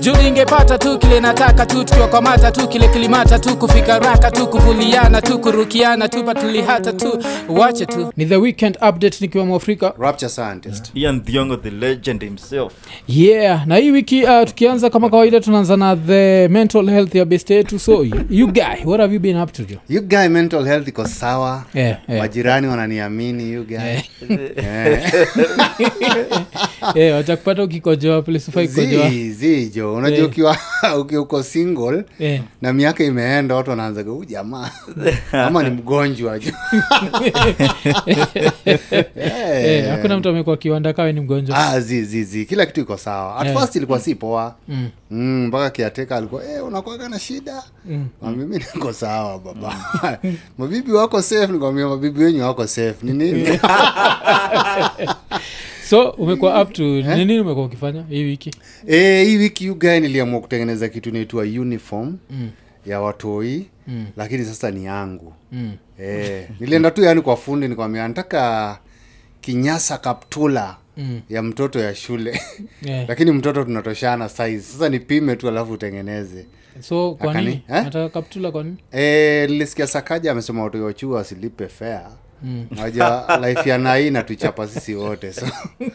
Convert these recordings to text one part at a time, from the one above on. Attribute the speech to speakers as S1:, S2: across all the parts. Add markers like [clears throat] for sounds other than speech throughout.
S1: juu ningepata tu kile nataka tu tukiwakwamata tu kile kilimata tu kufika raka tu kuvuliana tu kurukiana tu patulihata tu. Wache tu. Ni the weekend update nikiwa mwafrika.
S2: Rapture scientist.
S3: Ian thiongo the legend himself.
S1: Yeah na hii wiki uh, tukianza kama kawaida tunaanza na the mental health ya best yetu. So you, guy what have you been up to jo
S2: you guy mental health iko sawa.
S1: Yeah, yeah.
S2: majirani wananiamini you guy. [laughs]
S1: Yeah.
S2: yeah.
S1: yeah, wacha kupata ukikojoa plesifai kukojoa
S2: Unajua
S1: Eh.
S2: ukiwa [laughs] uki- uko single
S1: Eh.
S2: na miaka imeenda watu wanaanzaga huu jamaa [laughs] ama ni mgonjwa jo [laughs]
S1: Eh, hakuna mtu amekuwa kiwanda kawe ni mgonjwa
S2: Ah, zi, zi, zi. kila kitu iko sawa at
S1: Eh.
S2: first ilikuwa si poa
S1: Mm.
S2: Mm, mpaka kiateka alikuwa eh, unakwaga na shida
S1: Mm.
S2: Na mimi niko sawa baba mabibi wako safe nikwambia mabibi wenyu wako safe ni nini
S1: so umekuwa up to eh? nini umekuwa ukifanya hii wiki
S2: e, hii wiki ugae niliamua kutengeneza kitu inaitwa uniform
S1: Mm.
S2: ya watoi
S1: Mm.
S2: lakini sasa ni yangu
S1: Mm.
S2: e, nilienda tu yani kwa fundi nikwambia nataka kinyasa kaptula
S1: Mm.
S2: ya mtoto ya shule [laughs]
S1: Yeah.
S2: lakini mtoto tunatoshana size sasa nipime tu alafu utengeneze
S1: so kwa nini
S2: eh?
S1: nataka kaptula kwa nini
S2: e, nilisikia sakaja amesema watoiwachuu wasilipe fea
S1: Mm.
S2: naja life ya nai natuchapa sisi wote so,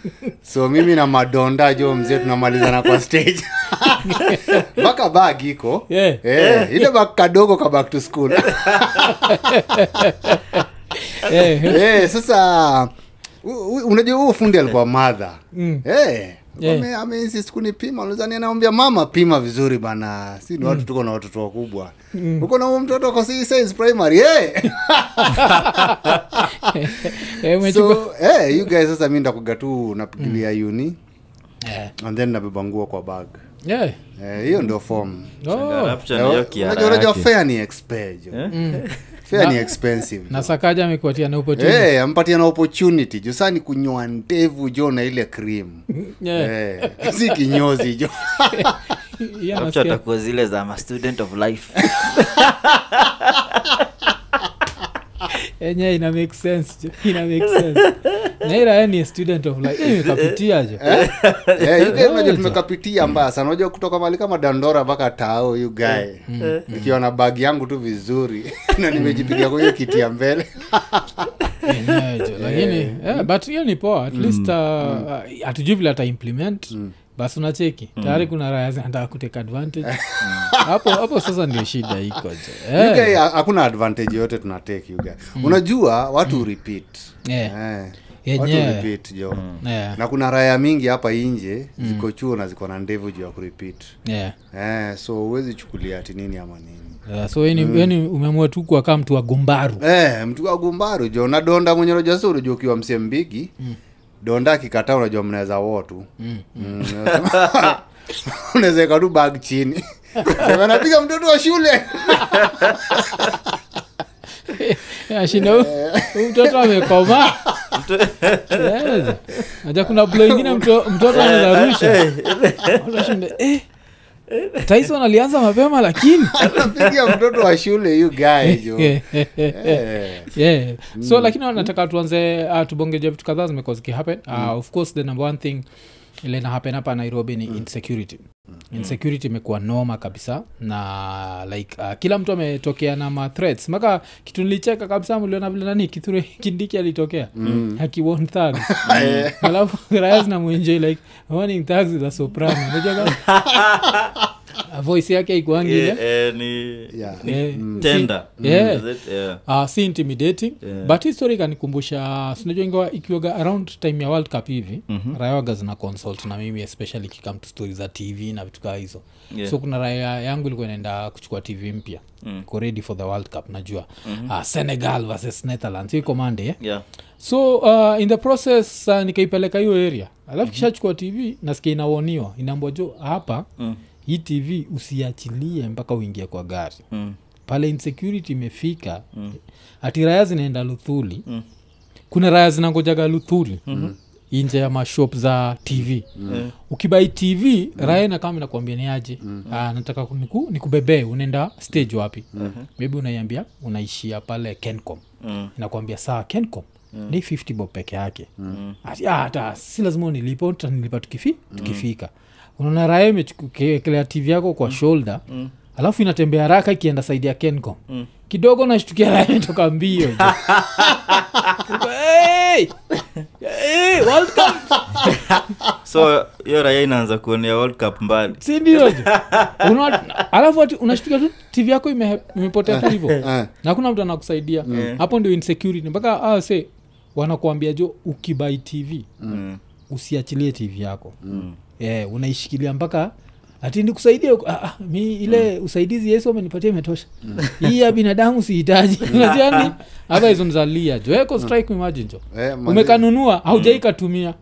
S2: [laughs] so mimi na madonda jo mzee tunamalizana kwa stage [laughs] mpaka bag iko
S1: Yeah.
S2: yeah. ile bag kadogo ka back to school
S1: yeah. [laughs]
S2: yeah, sasa unajua huo fundi alikuwa madha
S1: Mm.
S2: Eh,
S1: Yeah.
S2: ame- ameinsist kunipima ulizani anaambia mama pima vizuri bana si ni watu tuko na watoto wakubwa uko na mtoto kwa si size primary [laughs] eh.
S1: eh,
S2: so hey, you guys sasa mi ndakuga tu napigilia uni
S1: yeah.
S2: and then nabeba nguo kwa bag
S1: yeah.
S2: Eh, hiyo ndio form
S1: Oh.
S2: Eh, unajua
S3: kiara
S2: unajua
S3: yake.
S2: fair ni [laughs] expensive ni expensive
S1: na sakaja na opportunity.
S2: Eh, ampatia na opportunity. Jo saa ni kunyoa ndevu jo na ile cream. [laughs]
S1: Yeah.
S2: Eh, si kinyozi jo. [laughs]
S3: Atakuwa zile za ma student of life [laughs]
S1: enye ina make sense jo. [laughs] Ina make sense. Naira ni student of life. Eh, imekapitia jo.
S2: Eh,
S1: Eh,
S2: tumekapitia mbaya sana. Unajua kutoka mali kama dandora mpaka tao yu gae nikiwa na bag yangu tu vizuri [laughs] na nimejipiga kwa hiyo kiti ya mbele. [laughs]
S1: Lakini yeah, but hiyo ni poa. At least uh, uh, hatujui vile ata implement basi unacheki tayari kuna raya zinataka kuteka advantage. [laughs] Hapo hapo sasa ndio shida iko
S2: You
S1: Eh,
S2: hakuna advantage yote tunatake mm. unajua watu repeat.
S1: Yeah.
S2: Eh, watu
S1: Yenyewe.
S2: repeat jo.
S1: Yeah,
S2: na kuna raya mingi hapa inje ziko chuo na ziko na ndevu juu ya kurepeat.
S1: Yeah.
S2: eh, so huwezi chukulia ati nini ama nini.
S1: Yeah, so yani mm. umeamua tu kuwakaa mtu wa gumbaru.
S2: Eh, mtu wa gumbaru jo. Nadonda mwenye rojasuru juu ukiwa msee mbigi donda kikataa, unajua mnaweza wo tu
S1: Mm.
S2: Mm, unaweza [laughs] weka tu bag chini. [laughs] Anapiga mtoto wa shule. [laughs]
S1: Ashinda mtoto amekoma Aja kuna blo ingine mtoto anazarusha Utashinda, eh, tyson alianza mapema lakini [laughs]
S2: anapiga mtoto wa shule you guy [laughs] jo. Yeah,
S1: yeah. so lakini nataka tuanze uh, tubongeja vitu kadhaa zimekuwa zikihappen uh, of course the number one thing ile na hapa nairobi ni insecurity. Insecurity imekuwa noma kabisa na like uh, kila mtu ametokea na mathreats maka kitu nilicheka kabisa mliona vile nani kithure kindiki alitokea. Mm. [laughs] akiwon thug [laughs] alafu raya zinamwenjoi like warning thugs? Is a soprano [laughs] voice yake ikuangile
S3: Eh, eh, ni
S2: Yeah.
S1: Eh,
S3: tender
S1: si- yeah.
S3: Yeah.
S1: uh, intimidating
S3: Yeah.
S1: but histori kanikumbusha sinajua ingawa ikiwaga around time ya world cup hivi mm-hmm. rayawaga zina consult na mimi especially kikam to stori za tv na vitu kaa hizo
S3: Yeah.
S1: so kuna raya yangu ilikuwa inaenda kuchukua tv mpya mm. iko ready for the world cup najua mm-hmm. uh, senegal versus netherlands hiyo komande eh?
S3: Yeah.
S1: so uh, in the process uh, nikaipeleka hiyo area alafu mm-hmm. kishachukua tv nasikia inawoniwa inaambwa jo hapa
S3: Mm.
S1: Hii tv usiachilie mpaka uingie kwa gari
S3: Mm.
S1: pale insecurity imefika mm. ati raya zinaenda luthuli mm. kuna raya zinangojaga luthuli mm-hmm. inje ya mashop za tv mm. ukibai tv mm. raya na kama inakwambia ni mm. ah, nataka niku, nikubebee unaenda stage wapi mm-hmm. maybe unaiambia unaishia pale kencom
S3: Mm.
S1: inakwambia saa kencom mm. ni 50 bob peke yake mm. Ah, hata si lazima unilipa utanilipa tukifi, tukifika unaona raya imechukekelea tv yako kwa shoulder.
S3: Mm.
S1: alafu inatembea haraka ikienda saidi ya kencom.
S3: Mm.
S1: kidogo nashtukia raya [laughs] imetoka mbio hey! Hey, [laughs]
S3: so hiyo raia inaanza kuonea world cup mbali.
S1: Si ndio alafu ati unashtukia tu tv yako ime- imepotea tu hivo [laughs]
S2: Eh,
S1: na kuna mtu anakusaidia.
S3: Mm.
S1: hapo ndio insecurity. Mpaka ah, se wanakuambia jo ukibai tv
S3: Mm.
S1: usiachilie tv yako.
S3: Mm.
S1: Yeah, unaishikilia mpaka ati nikusaidia ah, ah, mi ile usaidizi yesu amenipatia imetosha. [laughs] Hii ya binadamu sihitaji. [laughs] Unajani otherwise mzalia jo eko strike imagine jo.
S2: Eh,
S1: umekanunua haujaikatumia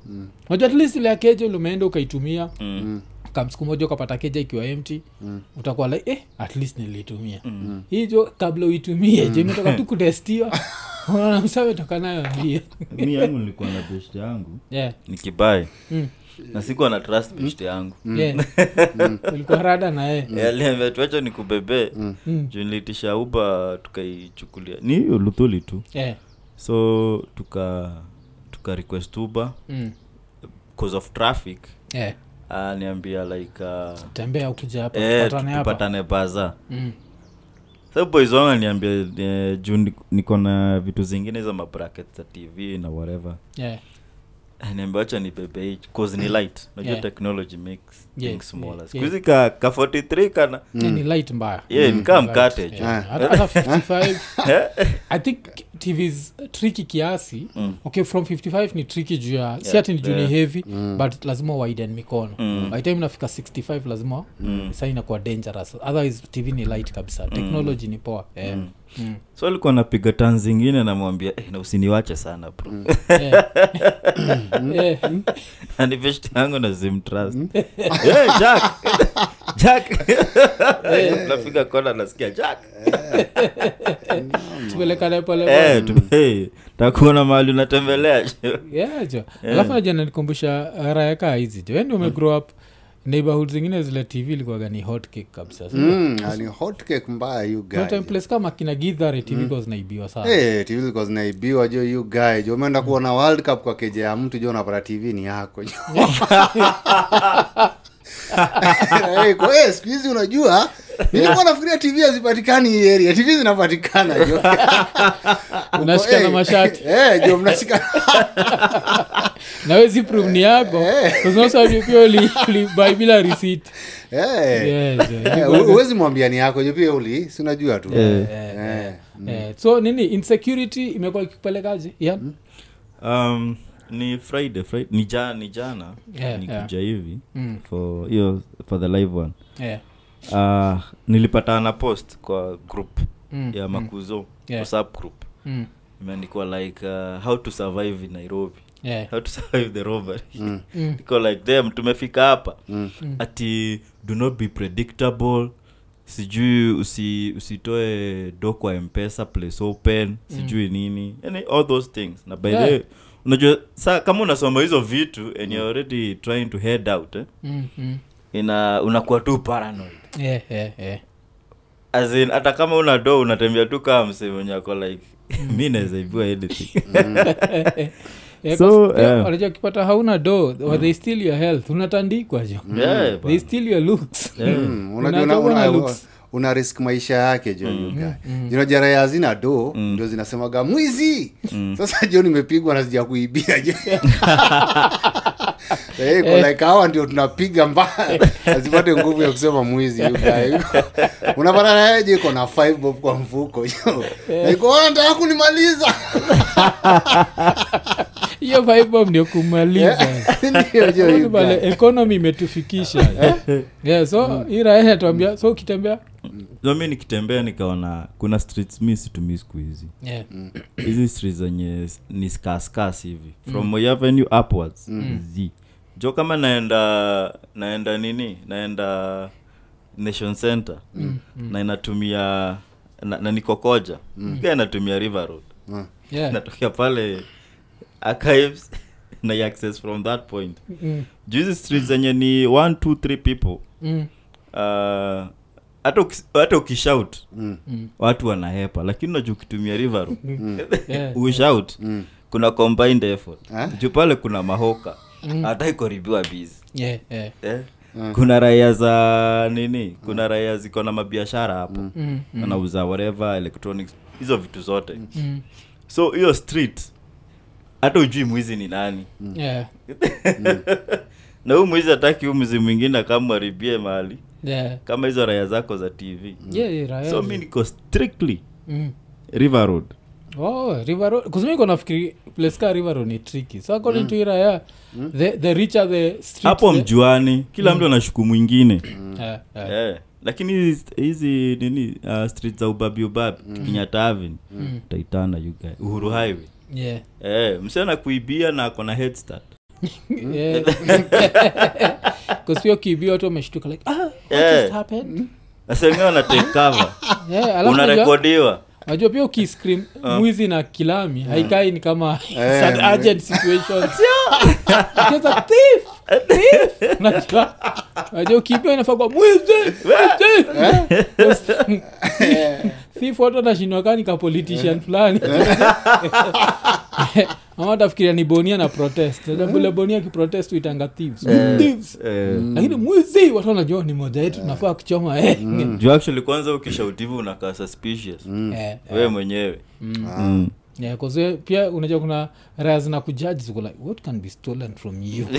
S1: unajua at least ile ya keja ile umeenda ukaitumia.
S3: Mm.
S1: kamsiku moja ukapata keja ikiwa empty
S2: Mm.
S1: utakuwa like eh, at least nilitumia.
S3: Mm.
S1: hii jo kabla uitumie jo imetoka tu [laughs] kutestiwa unaona msametoka nayo mbio
S3: mi yangu nilikuwa na best yangu
S1: yeah.
S3: nikibae
S1: mm.
S3: Na sikuwa na trust best yangu
S1: yeah. [laughs] ulikuwa rada na yeye
S3: aliambia tuacha nikubebee
S1: Mm.
S3: juu nilitisha uba tukaichukulia ni hiyo luthuli tu
S1: yeah.
S3: so tuka tuka request uba
S1: mm.
S3: cause of traffic
S1: yeah.
S3: aniambia like uh,
S1: tembea ukuja hapa
S3: eh,
S1: tupatane
S3: baza
S1: Mm.
S3: sa boys wangu aniambia eh, juu niko na vitu zingine za mabracket za tv na whatever
S1: yeah. [laughs]
S3: niambia wacha ni bebe hichi cause ni light unajua
S1: Yeah.
S3: technology makes
S1: Yeah,
S3: things smaller
S1: yeah,
S3: siku hizi ka, ka 43 kana
S1: Yeah, ni light mbaya
S3: yeah, ni kaa
S1: Light,
S3: mkate
S1: yeah.
S3: jo
S1: Hata- hata [laughs] 55
S3: Eh?
S1: i think tvs tricky kiasi
S3: Mm.
S1: okay from 55 ni tricky juu ya si ati ni juu ni
S3: yeah.
S1: heavy but lazima waiden mikono
S3: Mm.
S1: by time nafika 65 lazima
S3: Mm.
S1: sa inakuwa dangerous otherwise tv ni light kabisa technology ni poa yeah.
S3: Mm.
S1: Mm.
S3: so alikuwa napiga tan zingine namwambia eh, na usiniwache sana bro
S1: Yeah. [laughs] [laughs] Yeah.
S3: aniveshti yangu na zimtrust hey, jack. Jack. [laughs] Napiga kona nasikia jack.
S1: Tupelekane pole
S3: Eh, tu- hey, takuona mahali unatembelea.
S1: Yeah, jo. Alafu naja nanikumbusha raeka hizi jo. Endi umegrow up. Neighborhood zingine zile tv ilikuwaga ni hotcake kabisa
S2: Mm, ni mbaya
S1: place kama kina gidhare tv mm. zinaibiwa sana.
S2: Eh, tv zilikuwa zinaibiwa jo you guy. Jo umeenda kuona world cup kwa keja ya mtu jo unapata tv ni yako jo [laughs] Eh, kwa- hiyo siku hizi unajua nilikuwa nafikiria tv hazipatikani hii area. Tv zinapatikana jo.
S1: Unashikana
S2: Eh,
S1: mashati.
S2: eh, jo mnashika
S1: nawezi prove ni yako. Kuzinasabia ulibai bila receipt.
S2: Huwezi mwambia ni yako jo pia uli si unajua tu.
S3: Eh.
S2: Eh.
S1: Eh, so nini insecurity imekuwa ikipelekaje yeah?
S3: um, ni friday, friday ni, jana ni jana
S1: Yeah,
S3: nikuja hivi
S1: Mm.
S3: for hiyo for the live one.
S1: Yeah.
S3: uh, nilipatana na post kwa group
S1: Mm,
S3: ya
S1: mm,
S3: makuzo
S1: Yeah.
S3: whatsapp group.
S1: Mm,
S3: imeandikwa like uh, how to survive in nairobi.
S1: Yeah.
S3: how to [laughs] survive the robbery.
S2: Mm.
S1: Mm,
S3: iko like them tumefika hapa.
S2: Mm.
S3: ati do not be predictable. Sijui usi, usitoe do kwa mpesa place open. Sijui nini. Yani all those things. Na by the way unajua saa kama unasoma hizo vitu and you're already trying to head out eh,
S1: mm-hmm.
S3: ina unakuwa tu paranoid
S1: Yeah, yeah, yeah.
S3: as in hata kama una do unatembea tu kaa msee mwenye ako like [laughs] mi nawezaibua anything [laughs]
S1: Yeah,
S3: So,
S1: ukipata hauna do mm. they steal your health unatandikwa jo
S3: yeah,
S1: they steal your looks
S3: Yeah.
S2: Mm, unajua una,
S1: una, na
S2: una,
S1: looks.
S2: Una risk maisha yake jo yuga zinajara hazina do ndio zinasemaga mwizi! Sasa jo nimepigwa na sija kuibia jo [laughs] Eh, like hawa ndio tunapiga mbaya [laughs] azipate nguvu ya kusema mwizi [laughs] unapata nayeje iko na five bob kwa mfuko jo iko nataka kunimaliza
S1: hiyo vibe ndio kumaliza. [laughs]
S2: Ndio jo
S1: Yaani
S2: yuga
S1: pale economy imetufikisha. Yeah, so ira tuambia so ukitembea?
S3: So mi nikitembea nikaona kuna streets mi situmii siku hizi.
S1: Yeah.
S3: hizi streets zenye ni skaskas hivi. From mm. avenue upwards. Z jo kama naenda naenda nini? Naenda nation center. Na inatumia na, na nikokoja. Pia inatumia river road.
S1: Yeah.
S3: natokea pale archives [laughs] na access from that point
S1: Mm,
S3: juzi street zenye ni one two three people
S1: mm,
S3: uh, hata ukis- ukishout
S2: Mm.
S1: mm.
S3: watu wanahepa lakini unajua ukitumia river mm.
S1: Yeah. [laughs]
S3: ushout
S2: Mm.
S3: kuna combined effort
S2: Eh?
S3: juu pale kuna mahoka hata ikoribiwa bizi
S1: Yeah, yeah.
S3: eh? kuna raia za nini kuna raia ziko na mabiashara hapo
S1: Mm, mm,
S3: wanauza whatever electronics hizo vitu zote
S1: mm.
S3: so hiyo street hata ujui mwizi ni nani.
S1: Yeah, [laughs]
S3: na huu mwizi hataki huu mwizi mwingine akamharibie mali
S1: yeah.
S3: kama hizo raya zako za tv
S1: Yeah, yeah, raya
S3: so mi niko strictly
S1: Mm.
S3: river road.
S1: Oh, River Road- 'cause nafikiri place ka river Road ni tricky. So according to iraya the, the richer the street
S3: hapo mjuani kila mtu anashuku mwingine.
S1: Yeah, yeah.
S3: Yeah. Lakini hizi- nini uh, street za ubabi ubabi mm. Kenyatta Avenue taitana you guy uhuru highway
S1: Yeah.
S3: eh, msichana kuibia na akona head start. [laughs]
S1: Yeah. [laughs] [laughs] 'Cause watu wameshtuka like ah, what
S3: Yeah.
S1: just happened
S3: asengewa wana cover.
S1: Yeah,
S3: unarekodiwa.
S1: najua pia ukiscream mwizi na kilami haikai ni kama
S2: Eh,
S1: sad urgent situations thief, thief. Najua ukiibia inafaa kwa mwizi mwizi. Thief watu wanashindwa kaa ka politician fulani. [laughs] Ama tafikiria ni bonia na protest. Vile bonia akiprotest uitanga thieves. Thieves.
S3: Eh,
S1: lakini mwizi watu wanajua ni moja yetu tunafaa kuchoma eh.
S3: juu actually kwanza ukishautivu unakaa suspicious.
S1: Eh,
S3: wewe mwenyewe. Mm.
S1: Yeah, 'cause pia unajua kuna raya zina kujaji ziko like what can be stolen from you? [laughs]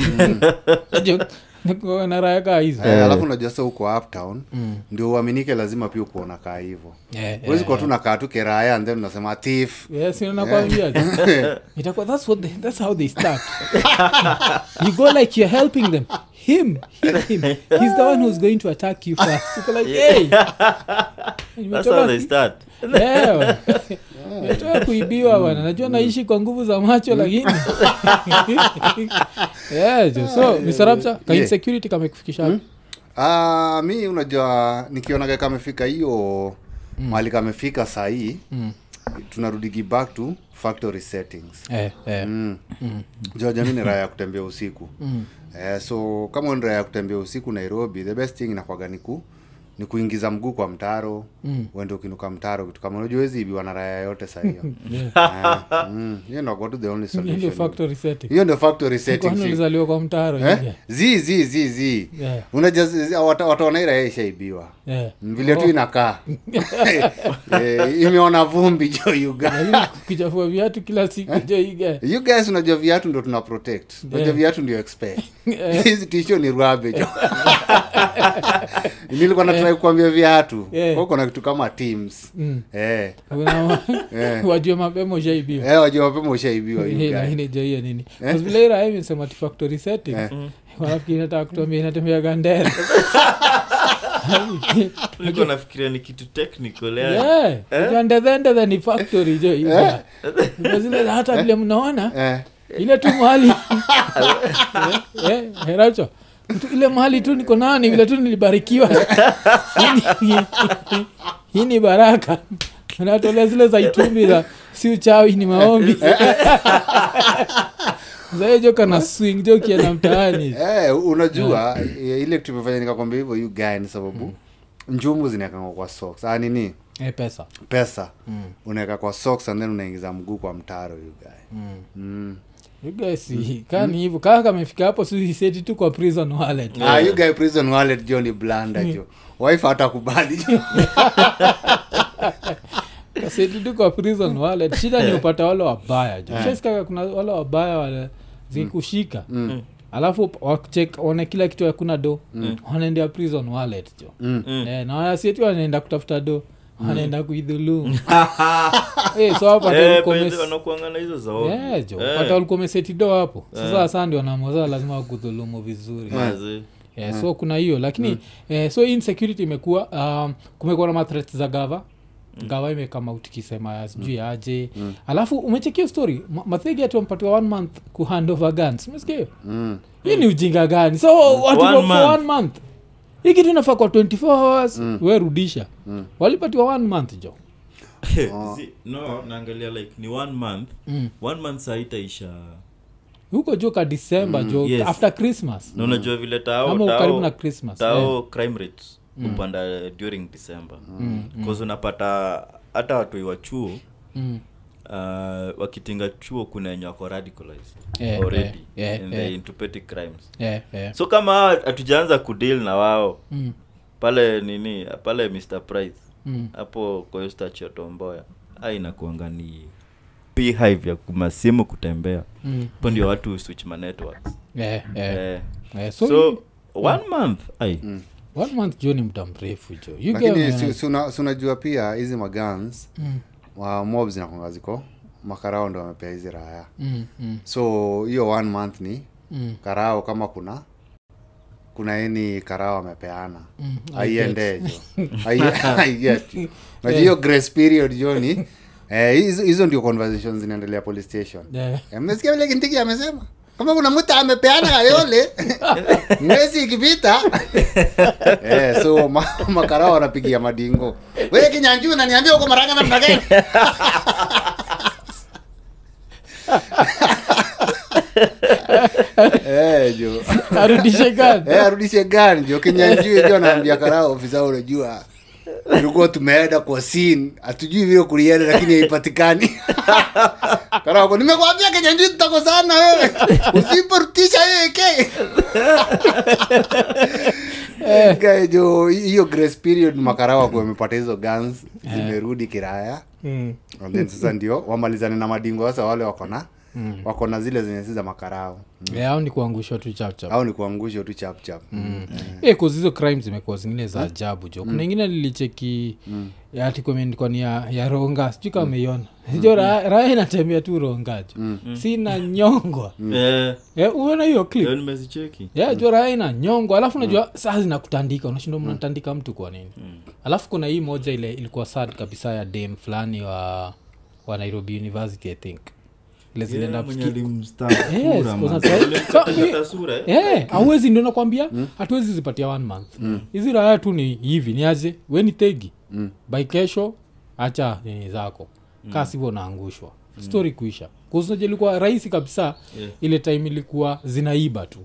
S1: Kaa hizo
S2: Eh, alafu unajua sa uko uptown ndio uaminike lazima pia ukuona kaa hivo
S1: Yeah, yeah,
S2: kuwa tu nakaa tu keraya and then unasema thief.
S1: Nakwambia [laughs] itakuwa that's what they, that's how they start. You go like you're helping them. Him him, him. he's the one who's going to attack you first. Like [laughs] hey.
S3: That's how they start.
S1: Yeah, nimetoka kuibiwa bana najua naishi kwa nguvu za macho lakini [laughs] yeah, jo. so Mr. Ka
S2: Yeah.
S1: insecurity kamekufikisha?
S2: Ah, mi unajua nikionaga kamefika hiyo mali kamefika sahii
S1: Mm.
S2: tunarudigi back to factory settings
S1: Eh, eh.
S2: mm. joja mi ni raha ya kutembea usiku
S1: Mm.
S2: eh, so kama ni raha ya kutembea usiku nairobi the best thing inakwaga ni ku ni kuingiza mguu kwa mtaro
S1: Mm.
S2: uende ukinuka mtaro kitu kama unajua wezi ibiwa na raya yote [laughs] mm. hiyo ndo got the only solution. hiyo ndio factory
S1: Kwani ulizaliwa kwa mtaro
S2: eh? zi zi zi zi.
S1: Yeah.
S2: unajua wataona hii raya ishaibiwa.
S1: Yeah.
S2: vile tu inakaa. [laughs] Eh, imeona vumbi jo yuga
S1: viatu kila siku jo
S2: you guys. Unajua viatu ndo tuna protect. Unajua
S1: Yeah.
S2: viatu ndio expert [laughs] hizi tisho ni rwabe jo nilikuwa natrai kuambia viatu.
S1: Yeah.
S2: Kwa kuna kitu kama teams.
S1: Mm.
S2: eh. [laughs] Eh.
S1: wajue mapema ushaibiwa
S2: eh wajua mapema ushaibiwa
S1: Eh, nini? Vile ira imesema ti factory setting.
S2: Eh.
S1: wanafikiri nataka kutuambia inatembea gandera [laughs] [laughs]
S3: nilikuwa nafikiria ni kitu technical yani.
S1: ndedhendedhe ni factory jo zile hata vile mnaona.
S2: Eh.
S1: Ile tu Eh, eh, heracho ile mahali tu niko nani vile tu nilibarikiwa. Hii ni- baraka. Natolea zile za itumbi za si uchawi ni maombi. Zayo na swing jo kienda mtaani.
S2: Eh unajua eh, ile tumefanya nikakwambia hivyo you gani sababu mm. njumu zinaekanga kwa socks. Ah nini?
S1: Eh, pesa.
S2: Pesa. Unaweka kwa socks and then unaingiza mguu kwa mtaro you gani mm.
S1: You guys see, kaa ni hivyo. Kaa kamefika hapo siseti tu kwa prison wallet.
S2: Ah you guy prison wallet jo ni blanda jo wife hatakubali. [laughs]
S1: Kaseti tu kwa prison wallet. Shida ni upata wale wabaya jo shaskaka kuna wale wabaya wale zikushika. Alafu wachek one kila kitu hakuna do. Wanaendea prison wallet jo
S2: Mm.
S1: Eh, na wanasieti wanaenda kutafuta do wanaenda kuidhulumu. [laughs] [laughs] Eh, so wapata
S3: Eh, na hizo za ovyo.
S1: Yeah, jo.
S3: Eh,
S1: hapo. Sasa asa ndio namoza lazima wakudhulumu vizuri. Yeah, so kuna hiyo lakini eh, so insecurity imekuwa um, kumekuwa na mathreat za gava. Gava imekamauti kisema sijui aje. Alafu umechekio story? Mathegi ati wampatiwa one month kuhandover guns. Umesikia hiyo?
S2: Mm.
S1: hii ni ujinga gani? So watu
S3: One month.
S1: one month hii kitu inafaa kwa 24 hours. Mm. werudisha mm. walipatiwa one month jo
S3: Si- no naangalia like ni one month.
S1: Mm.
S3: one month saitaisha
S1: huko jo ka december jo
S3: yes.
S1: after christmas.
S3: Na unajua vile tao
S1: ama
S3: tao-
S1: karibu na christmas
S3: tao crime rates upanda during december. Bcause unapata hata watoi wa chuo
S1: Mm.
S3: Uh, wakitinga chuo kuna wenye wako radicalized
S1: yeah,
S3: already
S1: yeah, yeah,
S3: and
S1: eh.
S3: into petty crimes
S1: yeah, yeah.
S3: so kama hatujaanza kudeal na wao
S1: Mm,
S3: pale nini pale mr price
S1: mm.
S3: hapo mm. statue tomboya a inakuanga ni hive ya kumasimu kutembea
S1: Mm.
S3: po ndio watu switch ma networks
S1: Yeah, yeah.
S3: Yeah.
S1: Yeah, so,
S3: so one month ai
S1: one month jo ni muda mrefu jo
S2: si unajua pia hizi magans
S1: Mm,
S2: wa mob zinakwanga ziko makarao ndo wamepea hizi raya
S1: mm, mm,
S2: so hiyo one month ni
S1: mm,
S2: karao kama kuna kuna ini karao amepeana
S1: mm.
S2: aiendejo. [laughs] [laughs] Unajua hiyo grace period joni hizo [laughs] eh, hizo hizo ndio conversation zinaendelea police station.
S1: Yeah.
S2: Eh, mesikia vile kintiki amesema kama kuna mtu amepeana kayole [laughs] mwezi ikipita. [laughs] Eh, so ma, makarao wanapigia madingo. We kinyanju naniambia huko maranga namna gani [laughs] eh, jo.
S1: Arudishe gani
S2: eh, arudishe gani jo. Kinyanjuu jo naambia karao ofisa unajua tulikuwa tumeenda kwa scene hatujui vile kulienda lakini haipatikani. [laughs] Karako nimekwambia kinyanjuu tutakosana wewe. [laughs] Usiporutisha yeke [laughs] Guy, jo hiyo grace period makarawa kuwa wamepata hizo guns zimerudi kiraya.
S1: Mm,
S2: and then sasa ndio wamalizane na madingo sasa wale wako na wako na zile zenye si za makarao.
S1: Yeah, au ni kuangushwa tu chapchap
S2: au ni kuangusha tu chapchap mm.
S1: yeah. 'cause hizo crime zimekuwa zingine za ajabu jo. Kuna ingine lilicheki mm. ati kumeandikwa ni ya, ya ronga sijui kama umeiona. Jo mm. raya inatembea tu rongajo mm. sina nyongwa.
S3: Eh,
S1: Eh, uona hiyo clip? Yeah, jua raya ina nyongwa. Alafu unajua saa zinakutandika unashindwa mnatandika mtu kwa nini? Alafu kuna hii moja ile ilikuwa sad kabisa ya dam fulani wa wa nairobi university i think. ile auwezi ndio nakwambia? Hatuwezi zipatia one month. Hizi raya tu ni hivi niaje weni tegi. Mm. by kesho acha nini zako. Kaa sivyo naangushwa story kuisha. Kuznaje ilikuwa rahisi kabisa
S3: Yeah.
S1: ile time ilikuwa zinaiba tu.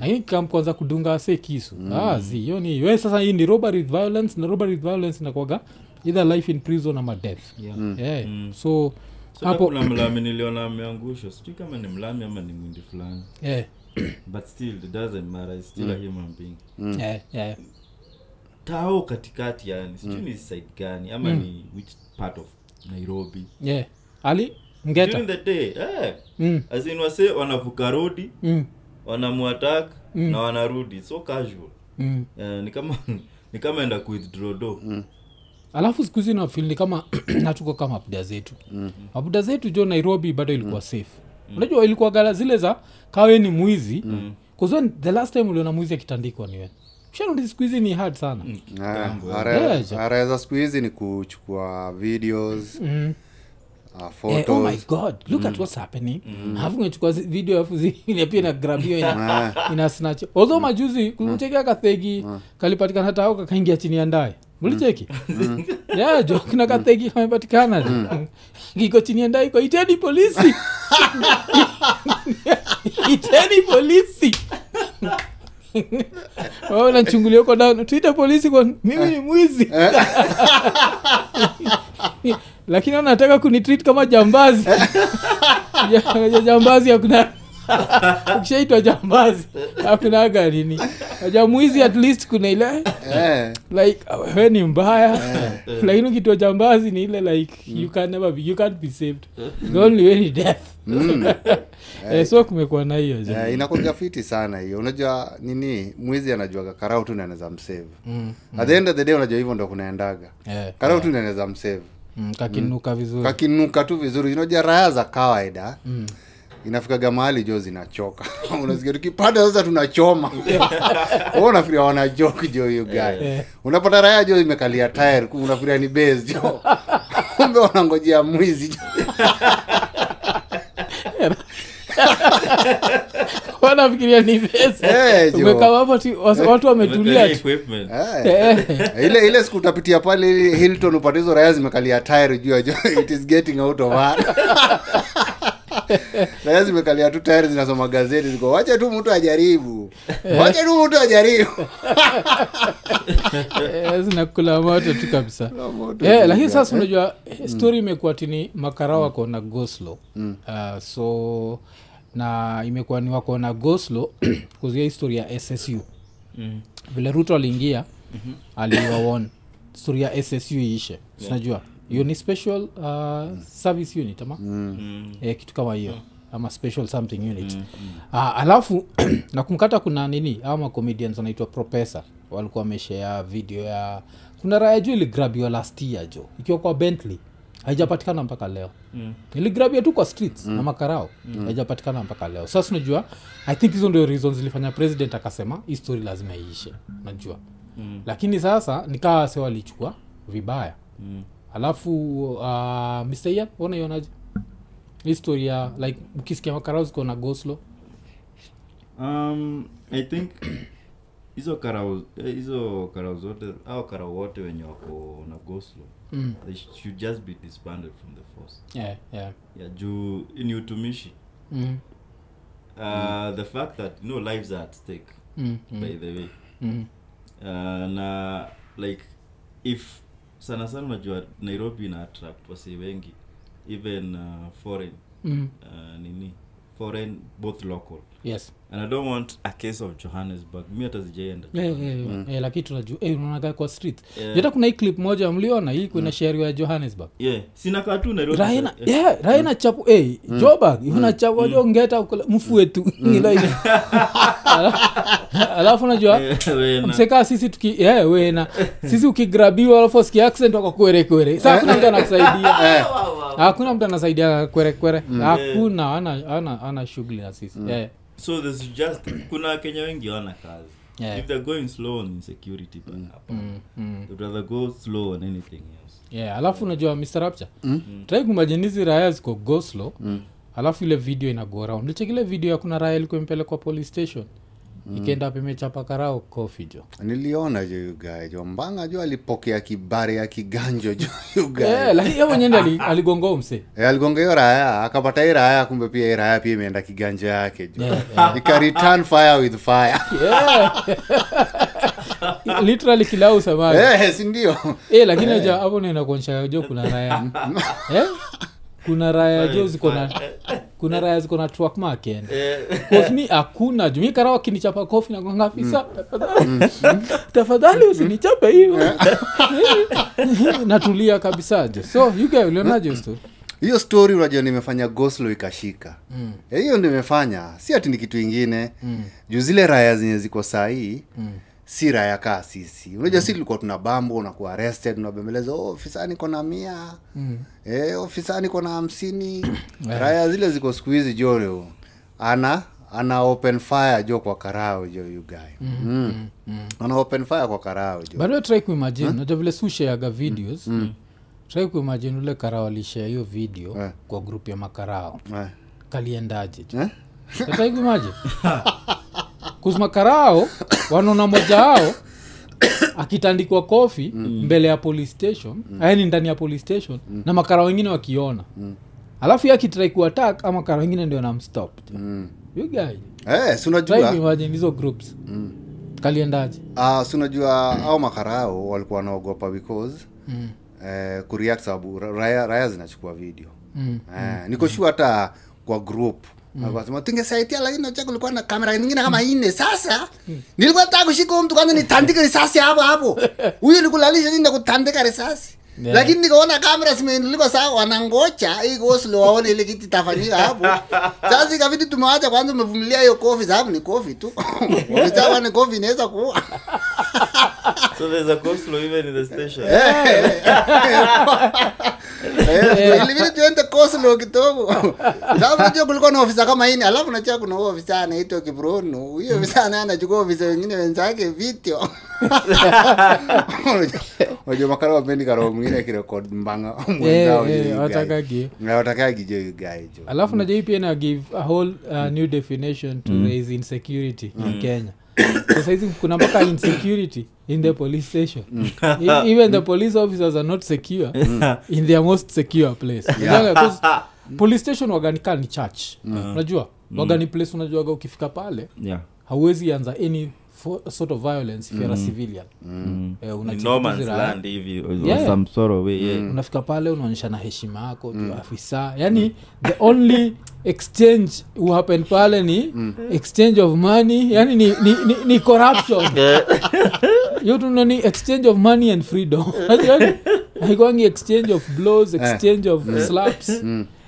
S1: Lakini kam kwanza kudunga se kisu. Ah, zi hiyo ni we sasa hii ni robbery with violence na robbery with violence inakwaga either life in prison ama death.
S3: Yeah.
S1: yeah. so
S3: So
S1: hapo
S3: kuna mlami niliona ameangushwa sijui kama ni mlami ama ni mwindi fulani.
S1: Yeah.
S3: but still it doesn't matter. It's still a human being.
S1: Yeah, yeah.
S3: tao katikati yani sijui ni side gani ama ni which part of nairobi.
S1: Yeah. ali ngeta
S3: during the day yeah.
S1: mm.
S3: asin wase wanavuka rodi
S1: Mm.
S3: wanamuatak na wanarudi. So casual.
S1: Mm.
S3: eh, ni kama [laughs] ni kama enda kuwithdraw do
S1: alafu siku hizi nafil ni kama [clears throat] natuko kama mabuda zetu. Mm. mabuda zetu jo nairobi bado ilikuwa safe. Unajua ilikuwa gala zile za kawe ni mwizi. Mm. the last time uliona mwizi akitandikwa niwe shanoti siku hizi ni hard sana. Mm.
S3: kitambo, eh.
S1: Yeah, ja.
S2: araya za siku hizi ni kuchukua videos
S1: Mm.
S2: uh,
S1: Eh, oh my god. Look at what's happening. Alafu ngechukua video afu zingine [laughs] pia na grabio ina, ina snatch. Although majuzi kulichekea kathegi kalipatikana tao kakaingia chini ya ndaye mlicheki [laughs] yeah, jo kathegi kamepatikana [laughs] kiko chini iko iteni polisi. [laughs] Iteni polisi. Nachungulia huko down. Tuite polisi kwa mimi ni mwizi. Lakini anataka kunitreat kama jambazi. Ja- ja- jambazi hakuna [laughs] ukishaitwa jambazi akunaga nini? Ajamwizi at least kuna ile
S2: eh,
S1: like we ni mbaya. Lakini ukitwa jambazi ni ile like you can never be, you can't be saved. The only way ni death. [laughs] Eh, so kumekuwa na hiyo
S2: eh, inakuga fiti sana hiyo. Unajua nini mwizi anajuaga karau tu naneza msevu
S1: Mm,
S2: at the end of the day unajua hivyo ndo kunaendaga.
S1: Yeah.
S2: karau tu naneza msevu
S1: mm, kakinuka vizuri.
S2: Kakinuka tu vizuri. Unajua raya za kawaida inafikaga mahali jo zinachoka. [laughs] Unasikia tukipata sasa tunachoma. Wewe unafikiria wana joke jo hiyo guy unapata raya jo imekalia tire. Unafikiria ni base jo. [laughs] Kumbe wanangojea mwizi jo. [laughs]
S1: Wanafikiria ni
S2: Eh,
S1: wasa- watu wametulia.
S2: Eh.
S1: Eh,
S2: ile ile siku utapitia pale Hilton upate hizo raya zimekalia tire juu ya jo. It is getting out of hand [laughs] raya zimekalia tu tayari zinasoma gazeti ziko wacha tu mtu ajaribu. Wacha tu mtu ajaribu. [laughs]
S1: Eh, zinakula moto tu kabisa. Eh, lakini sasa unajua eh, story imekuwa tini makara wako na goslo. Uh, so na imekuwa ni wako na goslo [clears throat] kuzia histori ya ssu
S3: Mm.
S1: vile ruto aliingia aliwawon historia ya ssu iishe. Sinajua hiyo ni special uh, service unit ama?
S3: Mm.
S1: eh, kitu kama hiyo ama special something unit. Ah, alafu [clears throat] nakumkata kuna nini ama macomedians wanaitwa propesa walikuwa wameshea video ya kuna raya juu iligrabiwa last year jo ikiwa kwa bentley haijapatikana mpaka leo.
S3: Mm.
S1: iligrabia tu kwa streets na makarao haijapatikana mpaka leo. Sasa unajua i think hizo ndio reasons zilifanya president akasema hii story lazima iishe unajua.
S3: Mm.
S1: lakini sasa nikawa se walichukua vibaya.
S3: Mm.
S1: Alafu uh, ian unaionaje histori ya like ukisikia makarao ziko na goslo
S3: um, i think hizo karau hizo karau zote au karau wote wenye wako na goslo
S1: mm.
S3: they should just be disbanded from the force
S1: yeah, yeah.
S3: yeah juu ni utumishi
S1: Mm.
S3: uh, the fact that no lives are at stake
S1: Mm.
S3: by
S1: Mm.
S3: the way
S1: Mm.
S3: uh, na like if sana sana unajua nairobi ina attract wasi wengi. Even uh, foreign
S1: Mm.
S3: uh, nini? Foreign both local
S1: yes.
S3: And i don't want a case of johannesburg. Mi hata zijaienda
S1: Eh, eh, eh, lakini tunajua eh, unaonaga kwa street.
S3: Yeah.
S1: jota kuna hii clip moja mliona hii kuna sheria ya johannesburg.
S3: Yeah. Sinakaa tu
S1: raina yeah, raina chapu hey, jobag unachapu jo ngeta ukula- mfue tu mm. alafu unajua [laughs]
S3: Eh,
S1: msekaa sisi tuki yeah, wena sisi ukigrabiwa alafu ski accent wako kwere kwere. Sa hakuna mtu anakusaidia [laughs] hakuna mtu anasaidia kwere kwere. Hakuna ana, ana, ana shughuli na sisi. Yeah.
S3: So there's just kuna kenya wengi wana kazi
S1: Yeah.
S3: if they're going slow on insecurity mm.
S1: Mm, mm.
S3: they'd rather go slow on anything else
S1: yeah alafu unajua mr rapture mm. trai kumajinizi raya ziko goslo mm. alafu ile video ina go around lichekile video ya kuna raya ilikuwa impelekwa police station mm. Ikienda hapo imechapa karao kofi jo.
S2: Niliona jo yugae jo mbanga jo alipokea kibare ya kiganjo jo yugae [laughs]
S1: yeah, lakini yeye [laughs] aligonga
S2: E, aligonga hiyo raya akapata hii raya kumbe pia hii raya pia imeenda kiganjo yake jo.
S1: Yeah, [laughs]
S2: ika return fire with fire.
S1: Yeah. literally kilau samaji
S2: Eh, ndio?
S1: Eh, lakini hapo naenda kuonyesha jo kuna raya eh? Kuna raya jo ziko na kuna [laughs] raya ziko na truck market kosmi hakuna. Juu mi karawa kinichapa kofi na kwanga afisa. Tafadhali. [laughs] Tafadhali usinichape hiyo. [laughs] Natulia kabisa jo so yuke ulionaje sto
S2: hiyo story unajua nimefanya goslo ikashika.
S1: Mm.
S2: Eh, hiyo ndio imefanya si ati ni kitu ingine. Mm. juu zile raya zenye ziko sahii
S1: Mm.
S2: Si raya kaa sisi. Unajua si tulikuwa tuna bambo unakuwa arrested unabembeleza oh, ofisani kona mia.
S1: Mm.
S2: eh, ofisani kona hamsini. [clears throat] Raya zile ziko siku hizi jo ana ana open fire jo kwa karao jo you guy. Mm. ana open fire kwa karao jo
S1: bado try kuimagine. Najua vile susheaga videos try kuimagine ule karao alishea hiyo video
S2: Eh.
S1: kwa grupu ya makarao.
S2: Eh.
S1: kaliendaje jo
S2: Eh?
S1: try kuimagine [laughs] makarao wanaona moja wao akitandikwa kofi mbele ya police station yaani ndani ya police station na makara wengine wakiona. Alafu ye akitrai kuattack ama makara wengine ndio namstop
S2: Mm.
S1: you guy
S2: Eh,
S1: hizo groups. Kaliendaje?
S2: Uh, si mm. au makarao walikuwa wanaogopa because
S1: mm.
S2: eh, kureact sababu raya, raya zinachukua video.
S1: Mm.
S2: eh, niko shua hata kwa group akasema tungesaidia lakini nacha kulikuwa na kamera nyingine kama ine sasa nilikuwa nataka kushika mtu kwanza nitandike risasi hapo hapo. [laughs] Huyu nikulalisha nini na kutandika risasi
S1: Yeah.
S2: lakini nikaona kamera zimeinuliwa saa wanangocha hii goslo waone ile kitu itafanyika hapo. Sasa ikabidi tumewacha kwanza umevumilia hiyo kofi sababu ni kofi tu. [laughs] Wamesawa ni kofi inaweza kuwa
S3: so there's a coleslaw even in the station.
S2: Eh, [laughs] ilibidi tuende Koslo kidogo. Sababu najua kulikuwa na ofisa kama hini alafu najua kuna huo ofisa anaitwa kibrono. Huyo ofisa naye anachukua ofisa wengine wenzake video. [laughs] Unajua makara wapendi karo mwingine akirekod mbanga [laughs] mwenzao
S1: Eh, eh,
S2: jo you jo.
S1: Alafu najua hii pia na give a whole uh, new definition to raise insecurity in kenya. So kuna mpaka insecurity in the police station. [laughs] E- even the police officers are not secure in their most secure place. Yeah. [laughs] police station waganika ni church. Unajua? Wagani place unajuaga ukifika pale
S3: yeah.
S1: hauwezi anza any fo- sort of violence if you're a civilian. Eh,
S3: some sort of way yeah.
S1: unafika pale unaonyesha na heshima yako mm. afisa. Yani the only exchange who happen pale ni exchange of money. Yani ni, ni, ni, ni corruption. [laughs] Ni exchange of money and freedom. [laughs] Haikwangi exchange of blows exchange of slaps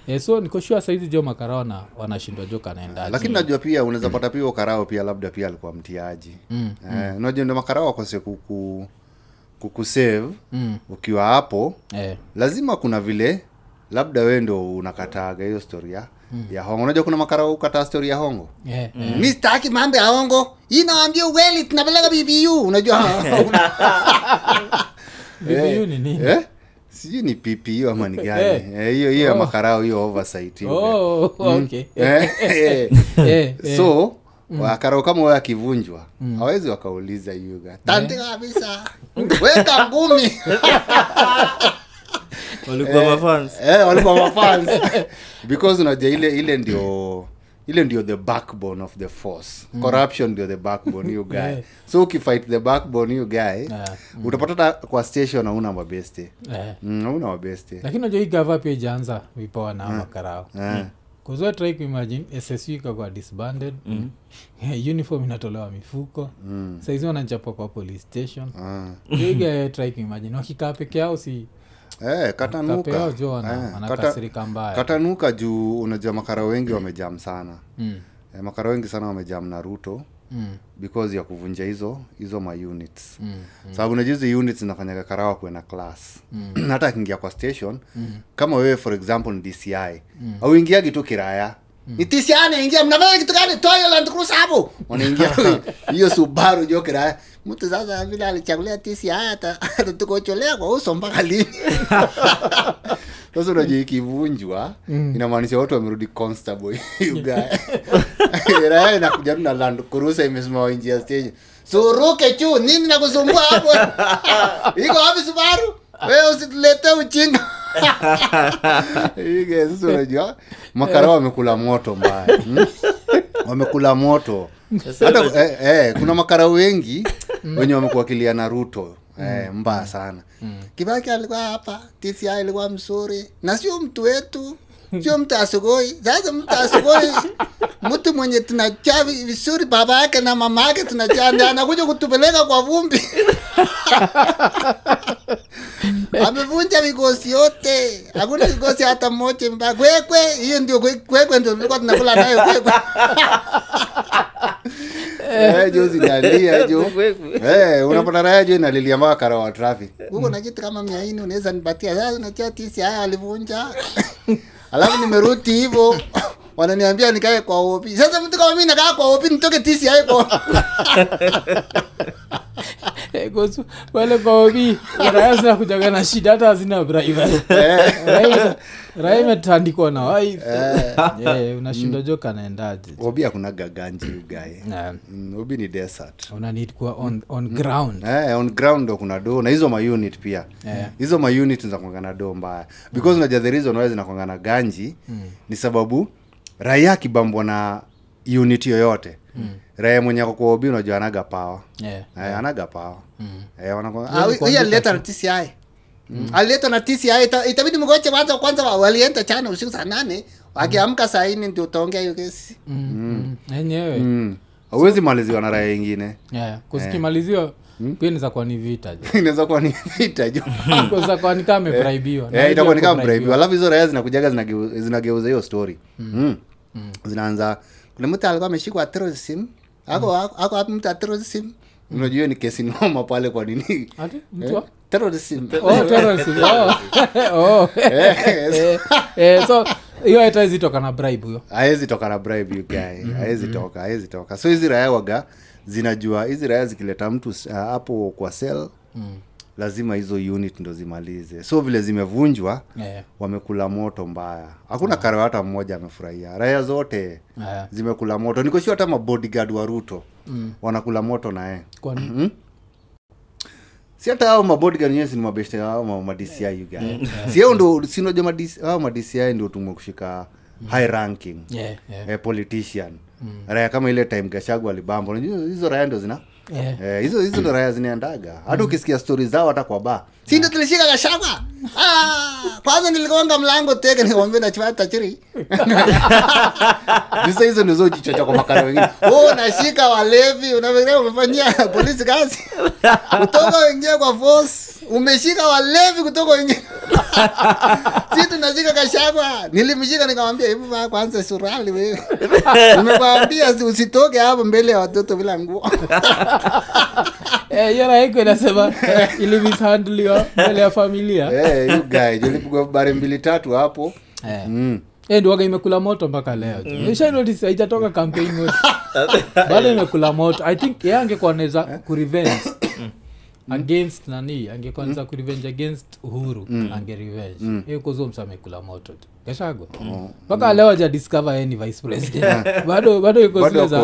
S1: Eh, so nikoshua saizi jo makarao wanashindwa jo kanaendaji
S2: lakini najua pia unaweza pata pia ukarao pia labda pia alikuwa mtiaji. Mm. eh, unajua ndio makarao wakose kuku kukusave
S1: Mm.
S2: ukiwa hapo.
S1: Eh,
S2: lazima kuna vile labda we ndo unakataga hiyo story ya ya hongo. Unajua kuna makarao ukataa story ya hongo?
S1: Eh,
S2: mi sitaki mambo ya hongo. Hii nawambia ukweli tunapeleka bbu unajua. [laughs] [laughs]
S1: BBU ni nini?
S2: eh? Sijui ni ppu ama ni [laughs] gani? Eh, hiyo hiyo ya makarao hiyo oversight
S1: Oh, okay. [laughs]
S2: Eh, eh. [laughs]
S1: Eh, eh.
S2: so wakarao kama wewe akivunjwa hawezi wakauliza yuga tandika kabisa. Weka ngumi.
S3: Walikuwa mafans.
S2: Eh, walikuwa mafans. Because unajua ile ile ndio ile ndio the backbone of the force. Corruption ndio the backbone you guy. [laughs]
S1: Yeah.
S2: so ukifight the backbone you guy
S1: Yeah.
S2: utapata hata kwa station auna mabeste. Mm, hauna mabeste.
S1: Lakini najua hii gava pia ijaanza vipawa na makarao.
S2: Eh.
S1: kuzua try kuimagine ssu ikakuwa disbanded. Mm. [laughs] uniform inatolewa mifuko. Saizi wanachapa kwa police station.
S2: Ah.
S1: iga kuimagine. Wakikaa peke yao si
S2: Eh, katanuka. Eh,
S1: kata,
S2: katanuka juu unajua makara wengi wamejam sana.
S1: Mm,
S2: eh, makara wengi sana wamejam na ruto
S1: mm,
S2: because ya kuvunja hizo hizo maunits
S1: mm,
S2: sababu so, najuzi units inafanyaga karawa kuwe na class. [clears throat] Hata akiingia kwa station kama wewe for example ni dci mm. auingiagi tu kiraya ni tci anaingia mnafanya kitu gani? Toa hiyo land cruiser hapo. Wanaingia [laughs] hiyo subaru jo kiraya mtu sasa vile alichagulia tci hata atatukocholea kwa uso mpaka lini? [laughs] Sasa unajua ikivunjwa inamaanisha watu wamerudi constable [laughs] guy raya inakuja na land cruiser imesimama nje ya stage. Suruke chu nini nakusumbua hapo? Iko wapi subaru? Wewe usitulete uchinga sasa unajua? Makara wamekula moto mbaya. Hmm? wamekula moto. Hata eh, eh, kuna makara wengi wenye wamekuakilia na ruto eh, mbaya sana. Kibaki alikuwa hapa tci alikuwa mzuri. Na sio mtu wetu sio mtu asugoi. Sasa mtu asugoi mtu mwenye tunachaa vizuri baba yake na mama yake tunachaa ndiye anakuja kutupeleka kwa vumbi. [laughs] Amevunja vigosi yote. Hakuna vigosi hata moja mba kwekwe hiyo ndio kwe- kwekwe ndio tulikuwa tunakula nayo kwekwe. [laughs] Eh, jo zinalia jo Eh, unapata raya jo inalilia mpaka wa traffic. Huko na kitu kama mia nne unaweza nipatia sasa tisi haya alivunja. [laughs] Alafu nimerudi hivyo wananiambia nikae kwa OP. sasa mtu kama mi nakaa kwa OP nitoke tisi kwa
S1: Eh, wale kwa na shida hata hazina driver. Raya imetandikwa na wife. Eh, unashindwa jo kanaendaje
S2: hakuna gaganji ugae
S1: Eh,
S2: mm, ni desert.
S1: Una need kuwa on, on ground.
S2: Eh, on ground ndo kuna do na hizo maunit pia. Hizo maunit zinakwanga na do mbaya. Because unajua the reason why zinakwanga na ganji ni sababu raia akibambwa na unit yoyote raia mwenye kwa obi unajua anaga pawa
S1: yeah.
S2: yeah. anaga pawa mm. wanakwanga
S1: Yaani
S2: ah,
S1: kuandika
S2: alileta na TCI Mm. alileta na TCI ita- itabidi mgoche kwanza kwanza walienda chana usiku saa nane wakiamka saa nne ndio utaongea hiyo kesi
S1: mm, mm. enyewe
S2: mm. hauwezi maliziwa na raia ingine
S1: yeah. kusikimaliziwa pia niza kuwa ni vita
S2: inaweza kuwa ni vita jo. [laughs] [laughs]
S1: Ni kama amebraibiwa
S2: Eh, itakuwa ni kama bribe alafu hizo raya zinakujaga zinageu- zinageuza hiyo story. Mm. zinaanza kuna mtu alikuwa ameshikwa terrorism ako ako wapi mtu terrorism unajua hiyo ni kesi noma pale kwa nini? Terrorism
S1: Oh, terrorism. Oh. [laughs] Oh. Eh, eh, so hiyo hataezi toka na bribe huyo.
S2: Haezi toka na bribe you guy. Haezi toka haezi toka. So hizi raya waga zinajua hizi raya zikileta mtu uh, hapo kwa sel lazima hizo unit ndo zimalize. So vile zimevunjwa
S1: yeah.
S2: wamekula moto mbaya. Hakuna karawa hata mmoja amefurahia. Raya zote
S1: yeah.
S2: zimekula moto. Nikoshua hata mabodyguard wa ruto mm. wanakula moto naye
S1: kwani
S2: si hata ao mabodyguard wenyewe si mabeshte hao ma- ma DCI you guy [laughs] si ndo si ao madci DC hao ndio tumwe kushika high ranking
S1: Yeah, yeah.
S2: eh, politician raya kama ile time gashagu alibamba. Unajua hizo raya ndo zina
S1: Yeah.
S2: Eh, hizo hizo ndo raya zinaendaga. Hata ukisikia stori zao hata kwa ba si ndo tulishika gashagwa ah, kwanza niligonga mlango teke nikamwambia nachwata chiri [laughs] Sasa hizo ndizo jichocha kwa makara wengine. Oh nashika walevi unafikiria umefanyia polisi kazi? Kutoka wengine kwa force umeshika walevi kutoka wengine [laughs] si tunashika kashagwa nilimshika nikamwambia hebu vaa kwanza surali wewe. [laughs] Nimekwambia usitoke hapo mbele ya watoto bila nguo.
S1: Eh, hiyo raiko inasema ili mishandliwa [laughs] mbele ya familia.
S2: Eh, you guy nilipigwa bare mbili tatu hapo?
S1: Eh.
S2: mm.
S1: Eh, imekula moto mpaka leo. Mm. haijatoka campaign moto. [laughs] Bado imekula moto. I think ye angekuwa naweza kurevenge [coughs] against nani? Angekuwa naweza kurevenge against uhuru ange revenge. Hiyo kozo msa amekula moto. Tu keshago mpaka leo aja discover yeye vice president. [laughs] Bado bado
S2: iko
S1: zile za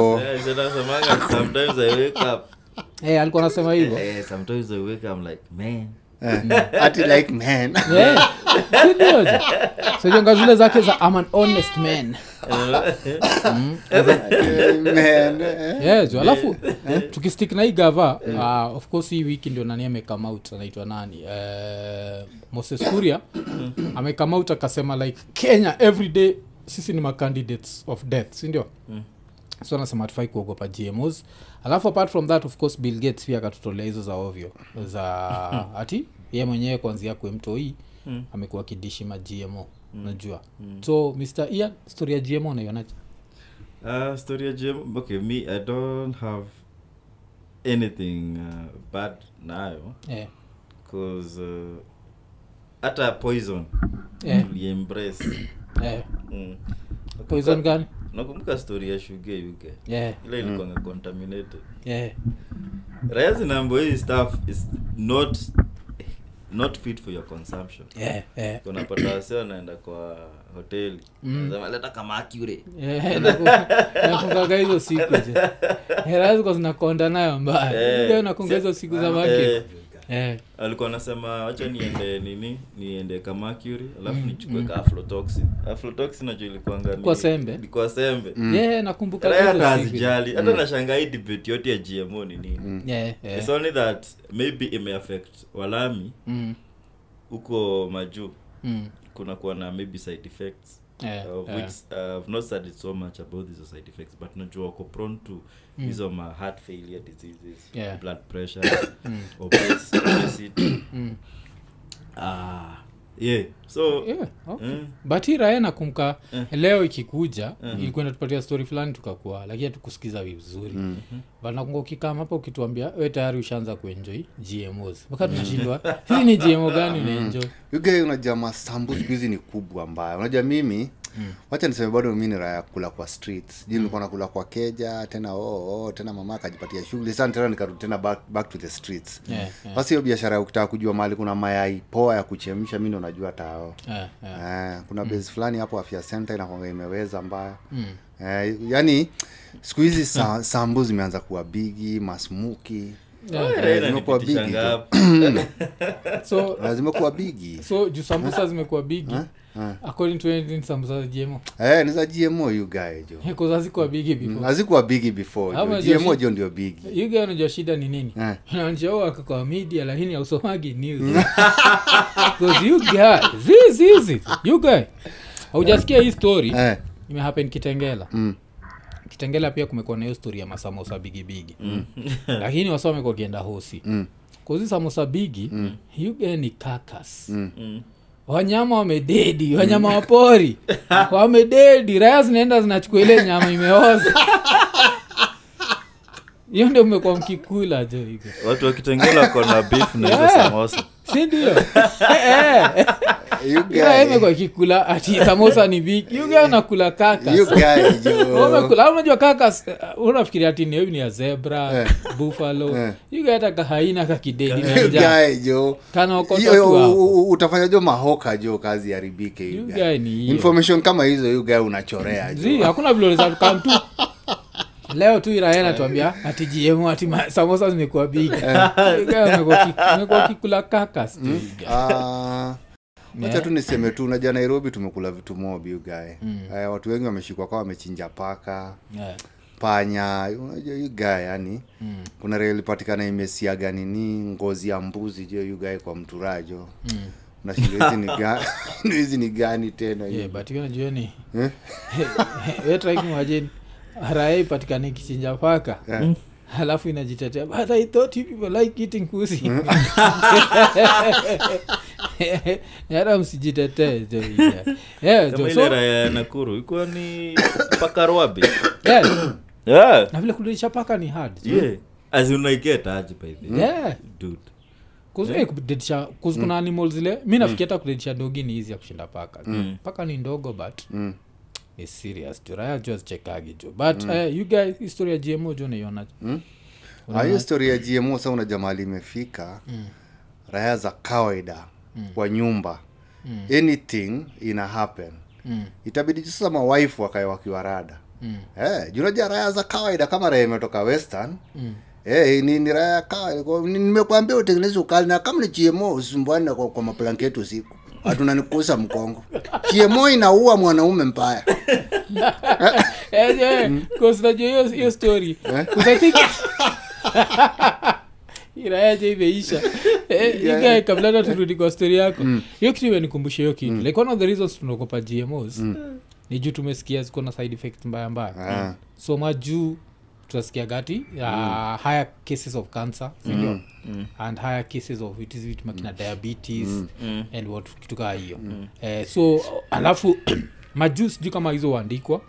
S1: eh alikuwa nasema hivyo.
S3: Sometimes i wake up like man
S2: ati like man.
S1: Zile zake za I'm an honest man.
S2: Eh, man eh.
S1: alafu tukistik na hii gava uh, of course hii wiki ndio nani amekame out anaitwa nani? Uh, moses kuria amekame out akasema like kenya every day sisi ni macandidates of death sindio so anasema tufai kuogopa gmos alafu apart from that of course bill gates pia akatutolea hizo za ovyo za [laughs] ati ye mwenyewe kuanzia kuemtoi mm. amekuwa kidishi ma gmo mm. najua mm. so mr ian story ya gmo unaionaje
S3: Uh, story ya gm okay me i don't have anything uh, bad nayo
S1: yeah.
S3: cause uh, hata poison
S1: Yeah.
S3: tuliembrace
S1: yeah. [coughs]
S3: mm.
S1: poison gani
S3: nakumbuka story ya shuge yuke
S1: yeah.
S3: ile ilikuanga contaminated
S1: yeah.
S3: raya zinaambo hii stuff is not not fit for your consumption.
S1: Yeah. yeah.
S3: wase wanaenda kwa hoteli.
S1: Mm.
S3: Leta kama akure
S1: Yeah, [laughs] naku- nakungaga hizo siku je. [laughs] Hela ziko zinakonda nayo mbaya.
S3: Eh,
S1: nakunga hizo siku za
S3: eh,
S1: market. Eh,
S3: alikuwa anasema wacha niende nini niende ka mercury alafu nichukue ka aflotoxin aflotoxin najua ilikuanga ni-
S1: Kwa sembe?
S3: ilikuwa sembe.
S1: Yeah, nakumbuka
S3: Raya hata azijali hata mm. nashangaa hii debate yote ya gmo ni nini.
S1: Yeah, yeah.
S3: it's only that maybe imeaffect walami
S1: Mm,
S3: huko majuu
S1: mm.
S3: kuna kuwa na maybe side effects
S1: Yeah,
S3: of
S1: yeah.
S3: which uh, I've not studied so much about these side effects but najua wako prone to hizo ma heart failure diseases
S1: Yeah.
S3: blood pressure obes- [coughs] obesity [coughs]
S1: Mm.
S3: ah yeah so
S1: Yeah, okay.
S3: mm,
S1: but hii raya nakumka
S3: Eh.
S1: leo ikikuja
S3: Mhm.
S1: ilikuwa inatupatia story fulani tukakua lakini hatukusikiza vizuri mm. but nakumka ukikama hapa ukituambia we tayari ushaanza kuenjoi gmos mpaka tunashindwa hii ni gmo gani [laughs] unaenjoy
S2: uge unajua masambu siku hizi ni kubwa mbaya unajua mimi wacha niseme bado mi ni raya kula kwa streets. Juu nilikuwa nakula kwa keja tena oh, oh, tena mama akajipatia shughuli sana tena nikarudi tena back, back to the streets.
S1: Yeah, yeah.
S2: basi hiyo biashara ya ukitaka kujua mahali kuna mayai poa ya kuchemsha mi ndo najua tao.
S1: Yeah, yeah.
S2: Eh, kuna base fulani hapo afya center inakwanga imeweza mbaya.
S1: Mm.
S2: eh, yani siku hizi sa, sambu zimeanza kuwa bigi masmuki. Zimekuwa bigi [coughs] [coughs]
S1: so
S2: Eh, zimekuwa bigi.
S1: so juu sambusa zimekuwa bigi.
S2: Eh.
S1: According to anything some za gmo
S2: eh, ni za gmo you guy jo.
S1: Koza zikuwa bigi before.
S2: hazikuwa bigi before jo. gmo jo ndio bigi
S1: guy unajua shida ni nini?
S2: Eh.
S1: naonjao ako kwa media lakini hausomagi news. [laughs] Because you guy zizi hizi you guy. Haujasikia hii story?
S2: Eh,
S1: imehappen kitengela.
S2: Mm,
S1: kitengela pia kumekuwa na hiyo story ya masamosa bigibigi [laughs] lakini wasa wamekuwa wakienda hosi.
S2: Mm,
S1: kozi samosa bigi yuga ni kakas
S2: mm.
S3: Mm.
S1: Wanyama wamededi wanyama wapori. [laughs] Wamededi raya zinaenda zinachukua ile nyama imeoza. Hiyo ndio mmekuwa mkikula jo higo
S3: watu wakitengela kona beef na hizo
S1: Yeah.
S3: samosa
S1: si ndio Eh, eh. Ikikula ati samosa ni biki yuga nakula unajua kakas eh, unafikiria ati ni ni ya zebra
S2: Eh.
S1: buffalo.
S2: Eh.
S1: yuga hata kahaina kakidedi
S2: You jo
S1: kanaokota
S2: Hiyo-
S1: tu
S2: u-
S1: hapo
S2: u- utafanya jo mahoka jo kazi yaribike information kama hizo yuga unachorea
S1: hakuna vile unaweza leo tu irae natuambia ati gmo ati samosa zimekuwa bigi kikula kakas mm?
S2: Ah, wacha tu niseme tu unajua nairobi tumekula vitu mob you guy. Uh, watu wengi wameshikwa kwa wamechinja paka.
S1: Yeah.
S2: panya unajua you yani. Mm. kuna reli ilipatikana imesiaga nini ngozi ya mbuzi jo you guy kwa mturajo. Nashinda hizi ni [laughs] gani hizi ni gani tena
S1: Yeah, but hiyo najua ni
S2: Eh? [laughs]
S1: wetraikimajini raha ipatikane kichinja paka. Halafu inajitetea. But i thought you people like eating pussy [laughs] hata msijitetee
S3: ya nakuru ikuwa ni pakarwabi
S1: yeah,
S3: yeah.
S1: na vile kulisha paka ni hard
S3: yeah.
S1: eh, kuna animal zile. Mi nafikia hata kudedisha dogi ni hizi ya kushinda paka. Paka ni ndogo but
S2: Mm.
S1: ni serious jo raya jo azichekagi jo but eh, you guys history ya gmo jo naiona
S2: mm? hiyo story ya gmo sa una jamali mm. raya za kawaida kwa nyumba. Anything ina happen.
S1: Mm.
S2: itabidi sasa mawaifu wakae wakiwa rada. Mm. eh, junaja raya za kawaida kama raya imetoka western. Mm. Hey, ni, ni raya ya nimekwambia Kwa- utengeneze ukali na kama ni gmo usumbuani na kwa, kwa maplanketu usiku. Hatunanikusa mkongo. [laughs] Gmo inaua mwanaume mbaya. [laughs]
S1: Eh, najua hiyo story [laughs] irayaje imeisha. Eh, igae kabla hata turudi kwa stori yako. Hiyo kitu imenikumbusha hiyo kitu. Like one of the reasons tunaogopa gmos ni juu tumesikia ziko na side effect mbaya mbaya.
S2: Ah.
S1: so majuu tutasikia gati uh, higher cases of cancer sindio and higher cases of it is vitu makina diabetes and what kitu kaa hiyo. Eh, so alafu [clears throat] majuu sijuu kama hizo huandikwa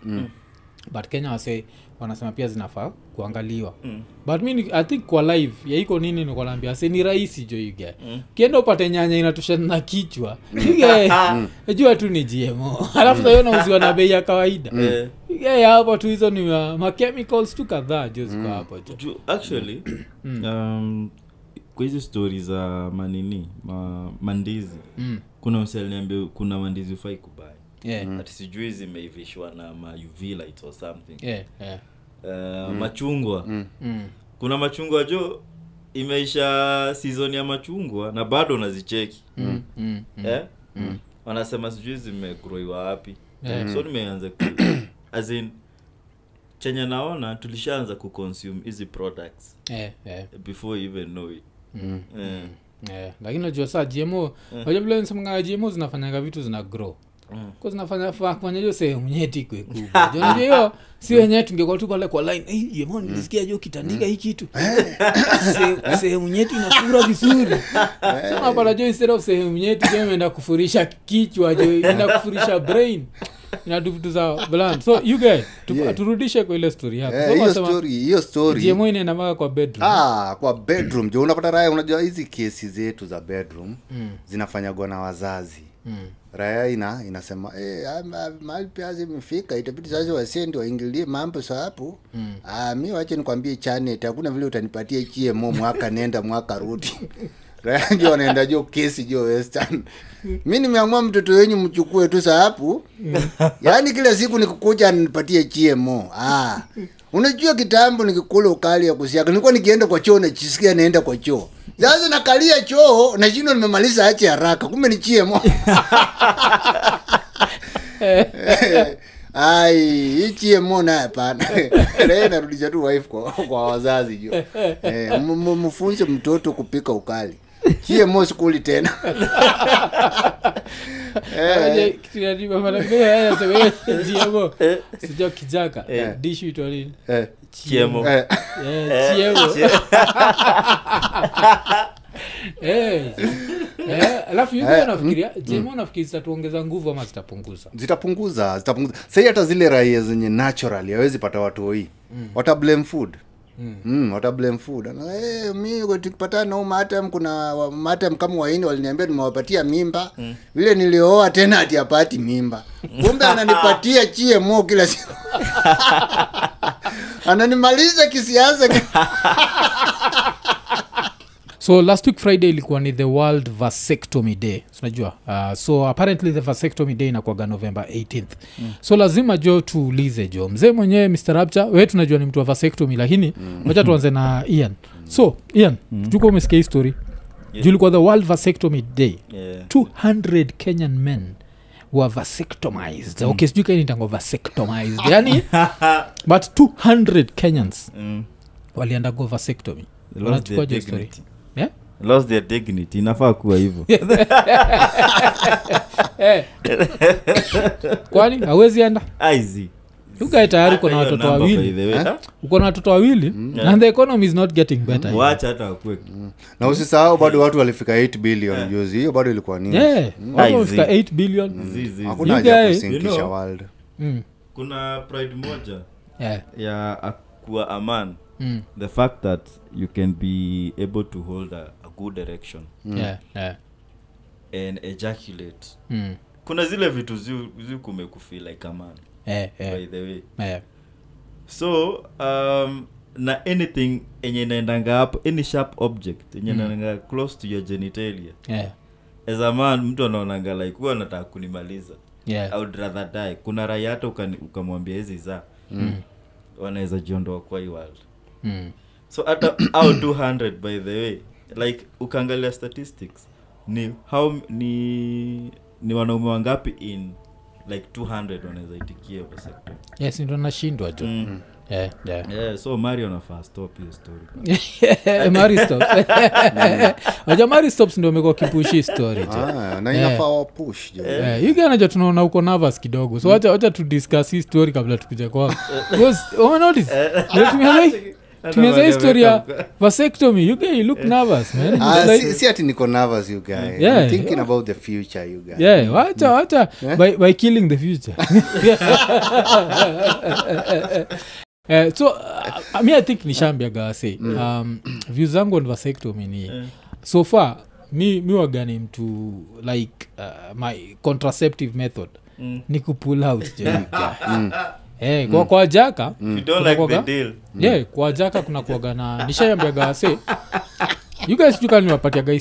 S1: but kenya wase wanasema pia zinafaa kuangaliwa. Mm. but mi i think kwa live yaiko nini nikwanaambia se ni rahisi jo yuge mm. kienda upate nyanya inatoshana kichwa. [laughs] Yuge jua tu ni gmo [laughs] alafu sahiyo nauziwa na bei ya kawaida.
S3: Eh,
S1: yuge hapo tu hizo ni ma- machemicals tu kadhaa jo ziko hapo jo.
S3: Actually um, kwa hizi stori za manini ma, mandizi.
S1: Mm.
S3: kuna msaliambia kuna mandizi ufai kubaya
S1: yeah.
S3: ati sijui zimeivishwa na mauv light or something
S1: Yeah, yeah.
S3: uh, machungwa
S1: Mm.
S3: kuna machungwa jo imeisha season ya machungwa na bado unazicheki
S1: Mm. Mm.
S3: eh? wanasema sijui zimegroiwa wapi
S1: Yeah.
S3: so nimeanza ku [coughs] as in chenye naona tulishaanza kuconsume hizi products
S1: Yeah, yeah.
S3: before even know it mm.
S1: Yeah, lakini najua saa gmo najua vile gmo zinafanyanga vitu zina grow
S3: Mm.
S1: Hiyo sehemu nyeti kwe kubwa. Jo, unajua hiyo si wenyewe tungekuwa tu pale kwa line "Hey, nilisikia jo kitandika hii kitu. Se- sehemu nyeti inafura vizuri. So unapata jo instead of sehemu nyeti jo imeenda kufurisha kichwa jo inaenda kufurisha brain. Inadu vitu za bland. So you guys tu,
S2: Yeah.
S1: turudishe kwa ile story yako.
S2: Eh,
S1: So
S2: hiyo
S1: unasema
S2: story hiyo story.
S1: Gmo inaenda kwa bedroom.
S2: Ah, kwa bedroom. Jo unapata raya unajua hizi kesi zetu za bedroom
S1: Mm.
S2: zinafanyagwa na wazazi.
S1: Mm.
S2: Raya ina inasema eh, ah, ma- mahali pia zimefika itabidi sasa wasendi waingilie mambo sa hapo. Mm. ah, mi wache nikwambie chanet hakuna vile utanipatia gmo mwaka nenda mwaka rudi. [laughs] Raya ndio wanaenda jo kesi jo western. Mi nimeamua mtoto wenyu mchukue tu sahapu yaani kila siku nikukuja nipatie gmo ah. Unajua kitambo nikikula ukali ya kusiaka nilikuwa nikienda kwa choo nachisikia naenda kwa choo. Sasa nakalia choo nashindwa nimemaliza ache haraka kumbe ni gmo [laughs] ai hii gmo naye hapana. [laughs] Leo narudisha tu wife kwa, kwa wazazi jo eh, mfunze mtoto kupika ukali gmo skuli tena.
S1: Kijaka.
S2: Eh,
S3: Chiemo.
S2: eh,
S1: Eh, chiemo. [laughs] Eh, alafu nafikiria nafikiri zitatuongeza nguvu ama zitapunguza?
S2: Zitapunguza zitapunguza. Sahii hata zile raia zenye natural awezi pata watoi mm. wata blame food Mm. Mm, wata blame food. Na hey, mi tukipatana na matam kuna matam kama waini waliniambia nimewapatia mimba. Mm. vile nilioa tena ati apati mimba. Kumbe [laughs] ananipatia gmo kila siku. [laughs] Ananimaliza kisiasa [laughs]
S1: so last week friday ilikuwa ni the world vasectomy day unajua uh, so apparently the vasectomy day inakwaga november 18th mm. so lazima jo tuulize jo mzee mwenyewe mr rapture we tunajua ni mtu wa vasectomy lakini wacha tuanze na ian so ian mm. tuko umesikia hii story
S3: Yeah.
S1: julikuwa the world vasectomy day
S3: Yeah.
S1: 200 kenyan men were vasectomized mm. okay sijui kainitango vasectomized yani but 200 kenyans
S3: Mm.
S1: waliandago vasectomy Wanachukua jo story?
S3: Lost their dignity. Inafaa kuwa hivyo. [laughs]
S1: Eh. kwani? Hawezi enda.
S3: Aizi
S1: ukae tayari uko na watoto wawili. uko na watoto wawili and the economy is not getting better
S3: wacha hata wakue.
S2: Na usisahau bado watu walifika 8 billion juzi. Hiyo bado ilikuwa nini
S1: yeah.
S3: Aizi.
S1: watu wamefika 8 billion.
S3: Zi, zi, zi.
S2: hakuna
S1: mm.
S2: haja kusinkisha
S3: You know-
S2: world.
S1: Mm,
S3: kuna pride moja
S1: yeah,
S3: ya akuwa aman.
S1: Mm,
S3: the fact that you can be able to hold a, good erection
S1: yeah, yeah,
S3: and ejaculate.
S1: Mm,
S3: kuna zile vitu zi, zi kumekufeel like a man
S1: yeah, yeah,
S3: by the way.
S1: Yeah.
S3: so um, na anything enye inaendanga hapo any sharp object enye
S1: Mm.
S3: inaendanga close to your genitalia.
S1: Yeah,
S3: as a man mtu anaonanga like huwa anataka kunimaliza.
S1: Yeah.
S3: I would rather die. Kuna rai hata ukamwambia hizi za
S1: Mm,
S3: wanaweza jiondoa kwa hii world.
S1: Mm,
S3: so hata [coughs] au 200 by the way like ukaangalia statistics ni how ni ni wanaume wangapi in like 200 wanawezaitikia kwa sekta
S1: yes ndo nashindwa jo.
S3: Mm.
S1: yeah, yeah.
S3: yeah, so mario nafaa stop hiyo story. [laughs]
S1: Mary Waja [laughs] Mary Stops ndio amekuwa kipushi story jo.
S2: Ah,
S1: Eh, tunaona uko nervous kidogo. So wacha wacha tudiscuss hii story kabla tukuja kwako [laughs] Because, umenotice? Vile historia. [laughs] vasectomy. You guy you look nervous man. Uh, like-
S2: si, si ati niko nervous you guy.
S1: Yeah.
S2: I'm thinking about the future you guy.
S1: Yeah wacha wacha. By, by killing the future. Uh, [laughs] so uh, mi i think nishambiaga wase um, view zangu on vasectomy ni so far mi, mi wagani mtu like uh, my contraceptive method
S3: Mm.
S1: ni kupull out [laughs] jo, you guy. kwa, mm. kwa jaka
S3: you don't like the
S1: kunakuwaga-
S3: deal
S1: yeah, kwa jaka kuna kuaga na nishaambiaga wase you guys niwapatiaga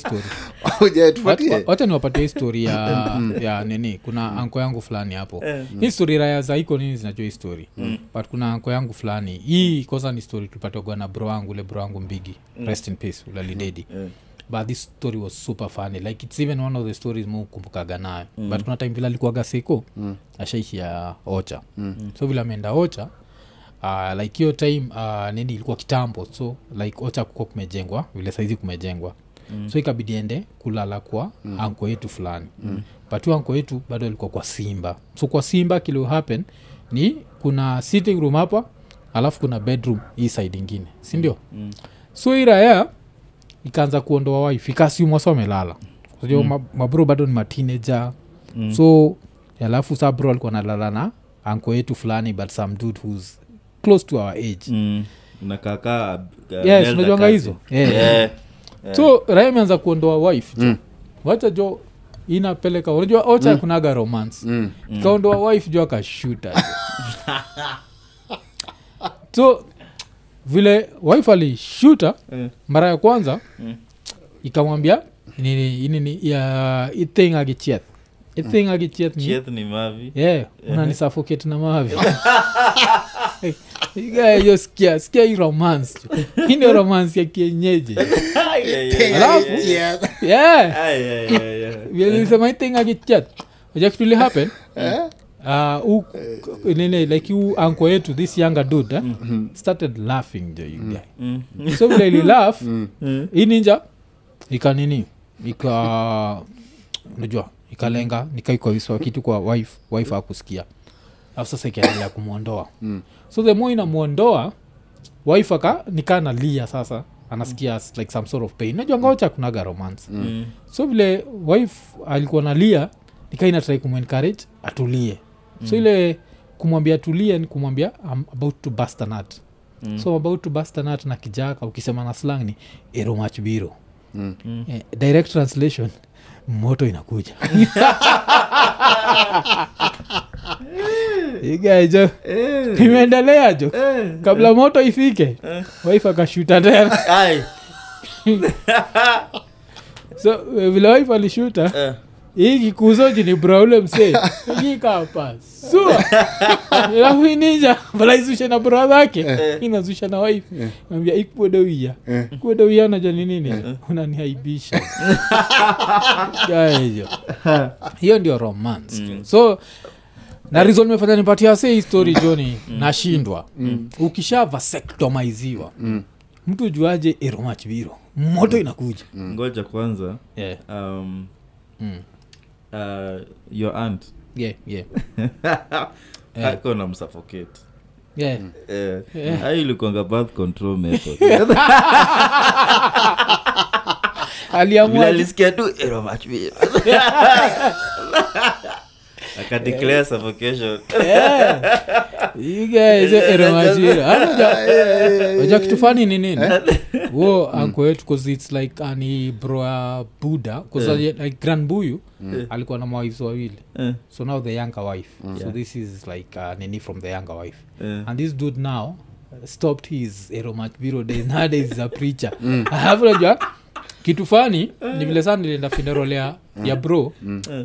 S1: [laughs] wacha niwapatia histori ya, ya nini? Kuna anko yangu fulani hapo. Hii stori raya za iko nini zinajua histori story? But kuna anko yangu fulani. Hii kosa ni story tulipatiagwa na bro wangu ule bro wangu mbigi. Rest in peace ulalidedi
S3: Yeah.
S1: But this story was super funny. Like it's even one of the stories mukumbukaga nayo. But kuna time vile alikuwaga seko ashaishia ocha. So vile ameenda ocha uh, like hiyo time uh, nini ilikuwa kitambo. So like ocha kuko kumejengwa vile saizi kumejengwa. Mm. so ikabidi ende kulala kwa mm. anko yetu fulani. Mm. but huyo anko yetu bado alikuwa kwa simba. So kwa simba kilo happen ni kuna sitting room hapa alafu kuna bedroom hii side ingine sindio mm. so hii raya ikaanza kuondoa wife ikasiumwa so amelala Unajua ma- mabro bado ni mateenager mm. so alafu sa bro alikuwa nalala na anko yetu fulani but some dude who's close to our age
S3: Mm.
S1: Yes, unajuanga hizo? Yeah.
S3: yeah.
S1: so raya imeanza kuondoa wife jo wacha jo inapeleka unajua ocha mm. kunaga romance
S2: Mm.
S1: ikaondoa wife jo akashuta [laughs] so vile wife alishuta
S3: Mm.
S1: mara ya kwanza
S3: Mm.
S1: ikamwambia nini nini ya ithing agichieth ithing agichieth yeah, unanisafokate na mavi. [laughs] Yo skia skia hii romance jo. hii ndio romance ya kienyeji. [laughs] Alafu-
S2: Yeah.
S1: yeah vilisema ithing agichieth aja kituli happen uh, u, like u anko yetu this younger dude eh, started laughing jo you guy. So vile ili mm-hmm. ninja ikanini ika unajua ikalenga nikaikoiswa kitu kwa wife wife akusikia alafu sasa ikaendelea kumwondoa. So the more inamwondoa wife aka nikaa nalia sasa anasikia mm. like some sort of pain. Najua ngaocha kunaga romance. So vile wife alikuwa nalia nikaa inatrai kumencourage atulie so ile kumwambia tulia ni kumwambia I'm about to bust a nut mm. so about to bust a nut na kijaka ukisema na slang ni eromachbiro
S2: Mm.
S1: eh, direct translation moto inakuja. [laughs] Igajo imeendelea jo. Kabla moto ifike waif akashuta tena. [laughs] So eh, vile waif alishuta
S3: Eh.
S1: Hii kikuzoji ni braule msee ikapa sua [laughs] alafu na bra zake. Inazusha na wife. Ambia ikuodowia kuodowia naja ni nini? Unanihaibisha gaejo [laughs] [laughs] hiyo. Ndio romance. So na rizo nimefanya nipatia se histori joni nashindwa. Ukisha vasectomiziwa mtu juaje eromachbiro moto inakuja.
S3: Ngoja kwanza.
S1: Yeah.
S3: um,
S1: Mm.
S3: Uh, your aunt?
S1: Yeah, yeah. [laughs]
S3: ako na msuffocate.
S1: Yeah.
S3: Eh, hai ilikuanga birth control method. [laughs]
S1: Aliamua
S3: Vile tu [laughs] akadeclare suffocation.
S1: Aja kitu fani ni nini? Wo anko wetu cause its like ani broa buda yeah. like grand buyu alikuwa na mawives wawili.
S3: Yeah.
S1: so now the younger wife. So
S3: Yeah.
S1: this is like uh, nini from the younger wife.
S3: Yeah.
S1: and this dude now stopped his eromachviro days [laughs] nowadays is a preacher. [laughs] Najua kitu fani ni vile sana nilienda funeral ya, ya bro.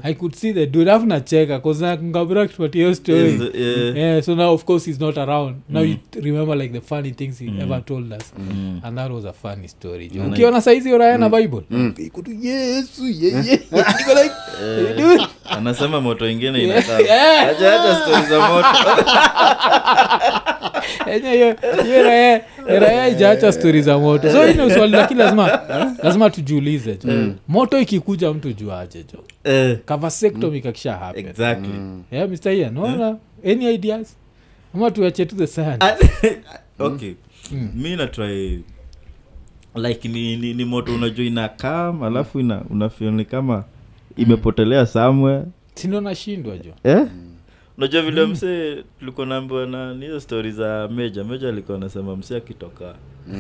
S1: I could see the dude afu nacheka kuzakungabira kitupatia story.
S3: Is- eh,
S1: yeah. So now of course he's not around. Now you remember like the funny things he ever told us. And that was a funny story jo.
S3: Mm.
S1: ukiona saizi uraya na bible. Iko yesu yeye [laughs]
S3: anasema moto ingine
S1: Yeah.
S3: inakaa [laughs] acha acha stori za moto. [laughs]
S1: Enye hiyo hiyo raya ijaacha stori za moto. So ine swali lakini lazima lazima tujiulize jo moto ikikuja mtu juaje jo?
S3: Eh,
S1: kavasectomy kakisha happen.
S3: Exactly.
S1: Yeah mr ian naona any ideas? Ama tuache to the science [laughs]
S3: okay. Mi natry like ni, ni, ni moto unajua inakam alafu ina unafioni kama imepotelea samwe
S1: sindo nashindwa jo?
S3: Eh? Unajua vile msee tulikuwa naambiwa na ni hizo stori za meja. Meja alikuwa anasema msee akitoka.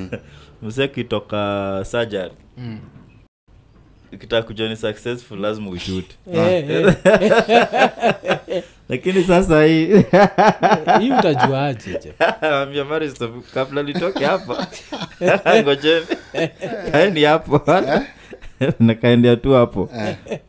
S3: [laughs] Msee akitoka surgery.
S1: Mm.
S3: ukitaka kujua ni successful lazima ushute [laughs]
S1: Eh, eh, [laughs]
S3: lakini sasa hii
S1: hii utajuaje
S3: ambia Maristo, kabla litoke hapa. Ngojeni. Kaeni hapo [laughs] nakaendea tu hapo.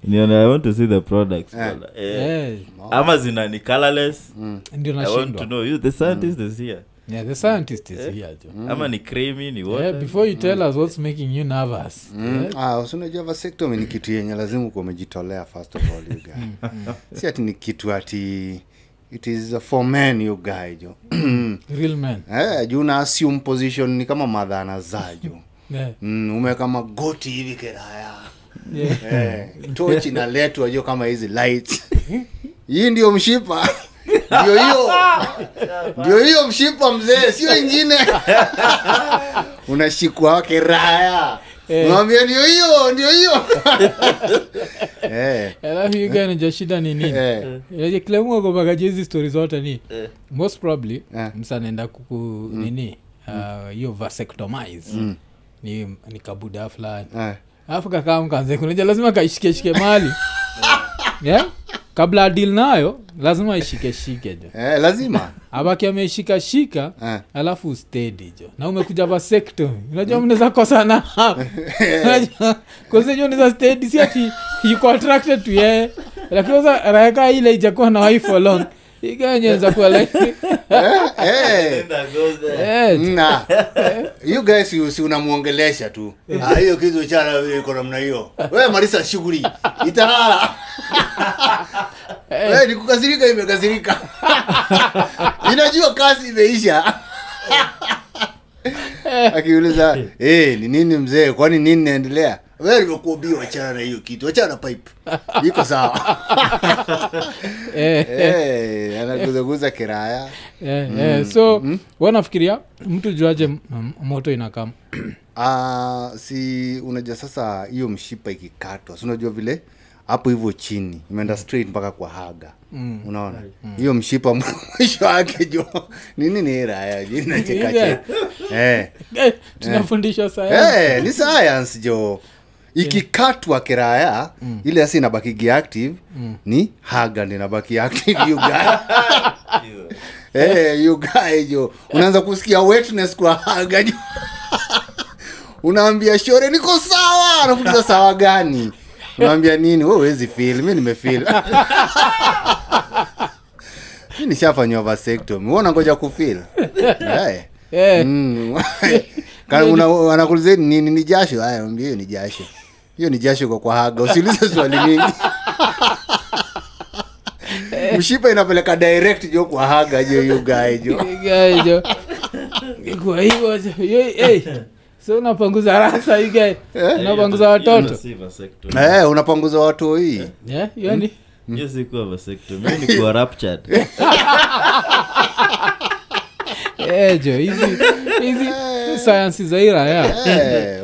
S3: Nione i want to see the products. Eh,
S1: Eh,
S3: ama zina ni colorless.
S1: Ndio
S3: i want to know. You the scientist is here.
S1: Yeah, the scientist is here jo.
S3: Ama ni creamy ni
S1: yeah, before you tell us what's making you nervous.
S2: Mm. Ah, usinajua vasectomy ni kitu yenye lazima uko umejitolea first of all you guy. Si ati ni kitu ati it is for men you guy jo.
S1: Real man
S2: eh, juu na assume position ni kama madha anazaa [laughs] jo
S1: yeah.
S2: mm, umeweka magoti hivi keraya
S1: Yeah. [laughs]
S2: eh, tochi inaletwa jo kama hizi lights. Hii ndio mshipa. Ndio hiyo. Ndio hiyo mshipa mzee sio ingine. Unashikwa wake raya
S1: Eh.
S2: ndio hiyo ndio hiyo. [laughs] Eh,
S1: alafu iganija shida ni nini? Kila mtu akomagaje hizi stori zote ni most probably msanaenda kuku nini? Uh, hiyo vasectomize ni, ni kabuda fulani
S2: eh.
S1: alafu kakaa mkanze kunaja lazima kaishikeshike mali. [laughs] Yeah? kabla adil nayo lazima ishikeshike jo.
S2: Eh, lazima.
S1: Abaki ameshikashika
S2: Eh.
S1: alafu stedi jo. Na umekuja vasectomy unajua mnaweza kosana hapo [laughs] stedi si ati yuko attracted to yeye lakini raeka ile ijakuwa na wife for long ikanyenza kuwa like
S2: eh,
S1: eh,
S2: na. You guys si- si unamwongelesha tu. Ah, hiyo kitu chana iko namna hiyo. We marisa shughuli. Italala. We nikukasirika imekasirika. Inajua kazi imeisha. Akiuliza hey, ni nini mzee? Kwani nini naendelea we nimekuambia wachana na hiyo kitu. Wachana pipe. Iko sawa. [laughs]
S1: Eh,
S2: hey, anaguzaguza kiraya.
S1: Eh, eh. so wanafikiria mtu juaje moto inakama
S2: uh, si unajua sasa hiyo mshipa ikikatwa si unajua vile? Hapo hivyo chini imeenda straight mpaka kwa haga. Mm. unaona? Hiyo mshipa [laughs] mwisho wake jo nini ni raya jinachekache eh. [laughs]
S1: eh, sayansi.
S2: Eh, ni sayansi jo ikikatwa kiraya ile asi inabakigi active ni haga ndi inabaki active you guy. Hey, [laughs] you guy jo. Unaanza kusikia wetness kwa haga jo. Unaambia shore niko sawa. Anakuuliza sawa gani? Unaambia nini? We uwezi feel mi nimefil [laughs] mi nishafanywa vasectomy. Wewe unangoja kufil Eh.
S1: Eh,
S2: Mm. [laughs] Kana nini ni jasho? Haya ambia hiyo ni jasho hiyo ni jasho kwa kwa haga. Usiulize swali mingi. Mshipa inapeleka direct jo kwa haga jo hiyo gae jo.
S1: Gae jo. kwa hiyo hiyo yo- eh, so unapanguza rasa you guy. unapanguza watoto.
S2: eh unapanguza watu hii.
S1: Yeah, hiyo ni?
S3: Hiyo si kuwa vasectomy, ni kwa raptured. [laughs] [laughs]
S1: Eh, hizi hizi sayansi za ira ya.
S2: Eh,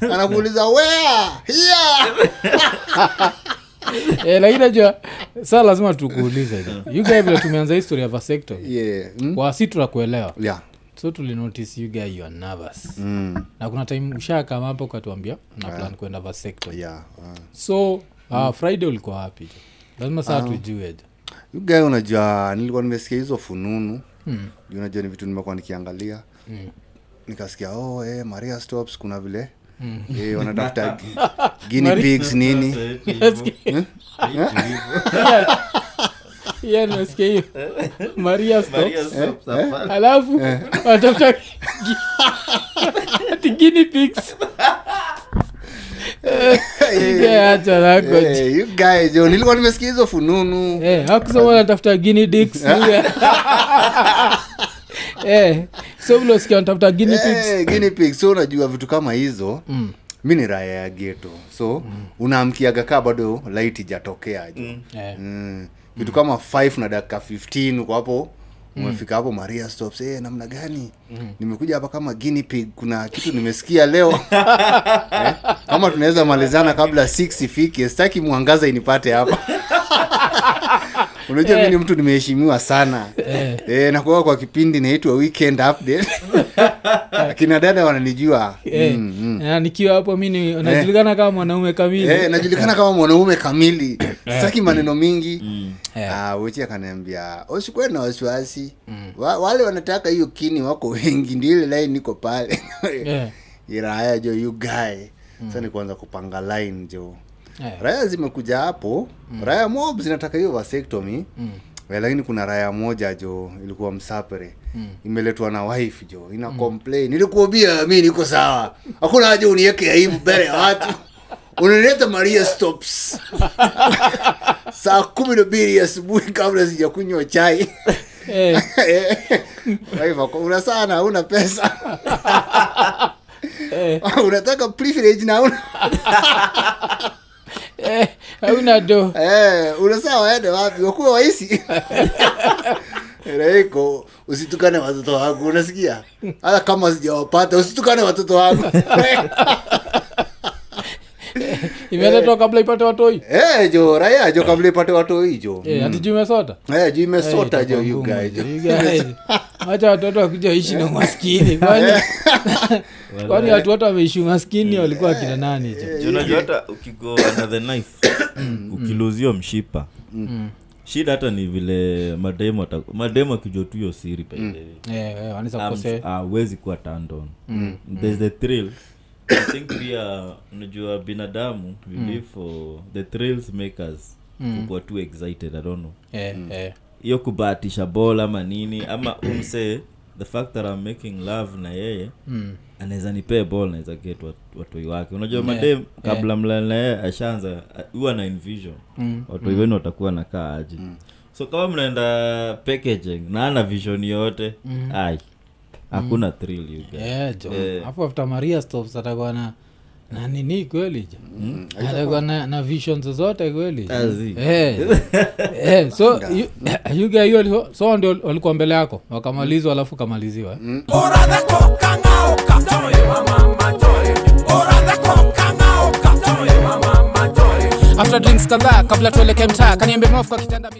S2: anakuuliza where? [laughs]
S1: Eh, lakini najua saa lazima tukuulize. You guy vile tumeanza history ya vasectomy
S2: yeah mm?
S1: kwa si tunakuelewa.
S2: Yeah.
S1: So tulinotice you guy you are nervous.
S2: Mm.
S1: na kuna time ushakama hapo ukatuambia una plan kwenda vasecto
S2: yeah uh.
S1: so uh, friday ulikuwa wapi? Lazima saa tujue jo
S2: unajua nilikuwa nimesikia hizo fununu. Mm. unajua ni vitu nimekuwa nikiangalia. Mm. nikasikia oh, eh, maria stops kuna vile. Mm. eh, wanatafuta guinea pigs nini.
S1: Yeah, nimesikia hiyo. Maria
S3: stops.
S1: alafu wanatafuta [laughs] ati pigs Lako.
S2: Eh, jo nilikuwa nimesikia hizo fununu
S1: Eh, hakusema wanatafuta guinea dicks [laughs] Eh, so vile usikia guinea pigs
S2: Eh, guinea pigs so unajua vitu kama hizo mm. mi ni raya ya geto so mm. unaamkiaga kaa bado light ijatokea jo mm.
S1: vitu
S2: mm. kama 5 na dakika 15 uko hapo umefika hapo maria stops hey, namna gani? Nimekuja hapa kama guinea pig kuna kitu nimesikia leo. [laughs] Eh, kama tunaweza malizana kabla 6 ifike sitaki mwangaza inipate hapa [laughs] unajua mi ni mtu nimeheshimiwa sana.
S1: Eh.
S2: eh, nakuwa kwa kipindi naitwa weekend update. [laughs] Akina dada wananijua.
S1: Eh,
S2: mm, mm.
S1: nikiwa hapo mi ni- najulikana kama mwanaume kamili.
S2: Eh, najulikana kama mwanaume kamili. Sitaki maneno mingi.
S1: Eh.
S2: Ah, wechi akaniambia usikuwe na wasiwasi. Wa, wale wanataka hiyo kini wako wengi ndio ile line niko pale.
S1: Eh, [laughs]
S2: iraya jo you guy. Sasa ni kuanza kupanga line jo
S1: eh,
S2: raya zimekuja hapo. Raya mob zinataka hiyo vasectomy. Eh, lakini kuna raya moja jo ilikuwa msapere. Imeletwa na wife jo. Ina complain. Nilikuambia mi niko sawa. Hakuna haja uniweke aibu mbele ya watu. [laughs] Unaleta maria stops. [laughs] Saa kumi na mbili asubuhi kabla sijakunywa chai.
S1: Eh, [laughs]
S2: una sana una pesa.
S1: Eh,
S2: unataka privilege na una
S1: hauna do.
S2: Eh, unasaa waende wapi? Wakuwa waisi. [laughs] Reiko, usitukane watoto wangu unasikia? Hata kama sijawapata usitukane watoto wangu [laughs]
S1: imeletwa kabla ipate watoi?
S2: Eh, jo raya jo kabla ipate watoi jo.
S1: Eh, ati juu imesota
S2: Eh, jo imesota
S1: Eh,
S2: jo you
S1: ngumu,
S2: jo
S1: you guys. wacha watoto wakuja ishi na maskini kwani? [laughs] Kwani watu wote wameishi maskini walikuwa akina nani jo?
S3: Unajua hata ukigo under the knife ukiluzio mshipa shida hata ni vile mademo ata- mademo akijua tu hiyo siri.
S1: Eh, eh, wanaweza kukosea.
S3: hawezi kuwa tandon mm. there's the thrill i think pia unajua binadamu we live for the thrills makers. Kukuwa too excited i don't know.
S1: Mm. yeah.
S3: hiyo kubahatisha bol ama nini ama umse the fact that I'm making love na yeye
S1: mm,
S3: anaweza nipee bol naweza get watoi wake. Unajua
S1: Yeah,
S3: madem kabla mlale na yeye ashaanza huwa na envision.
S1: Mm,
S3: watoi wenu watakuwa nakaa aje. So kama mnaenda packaging na ana vision yote ai hakuna thrill you guys.
S1: jo hapo after maria stops atakuwa na na nini? Kweli jo atakuwa na, na vision zozote kweli hey.
S3: Azi.
S1: Eh, eh, so you- you guy hiyo so ndio walikuwa mbele yako wakamalizwa alafu kamaliziwa eh? after drinks kadhaa kabla tuelekee mtaa kaniembe mofu kwa kitanda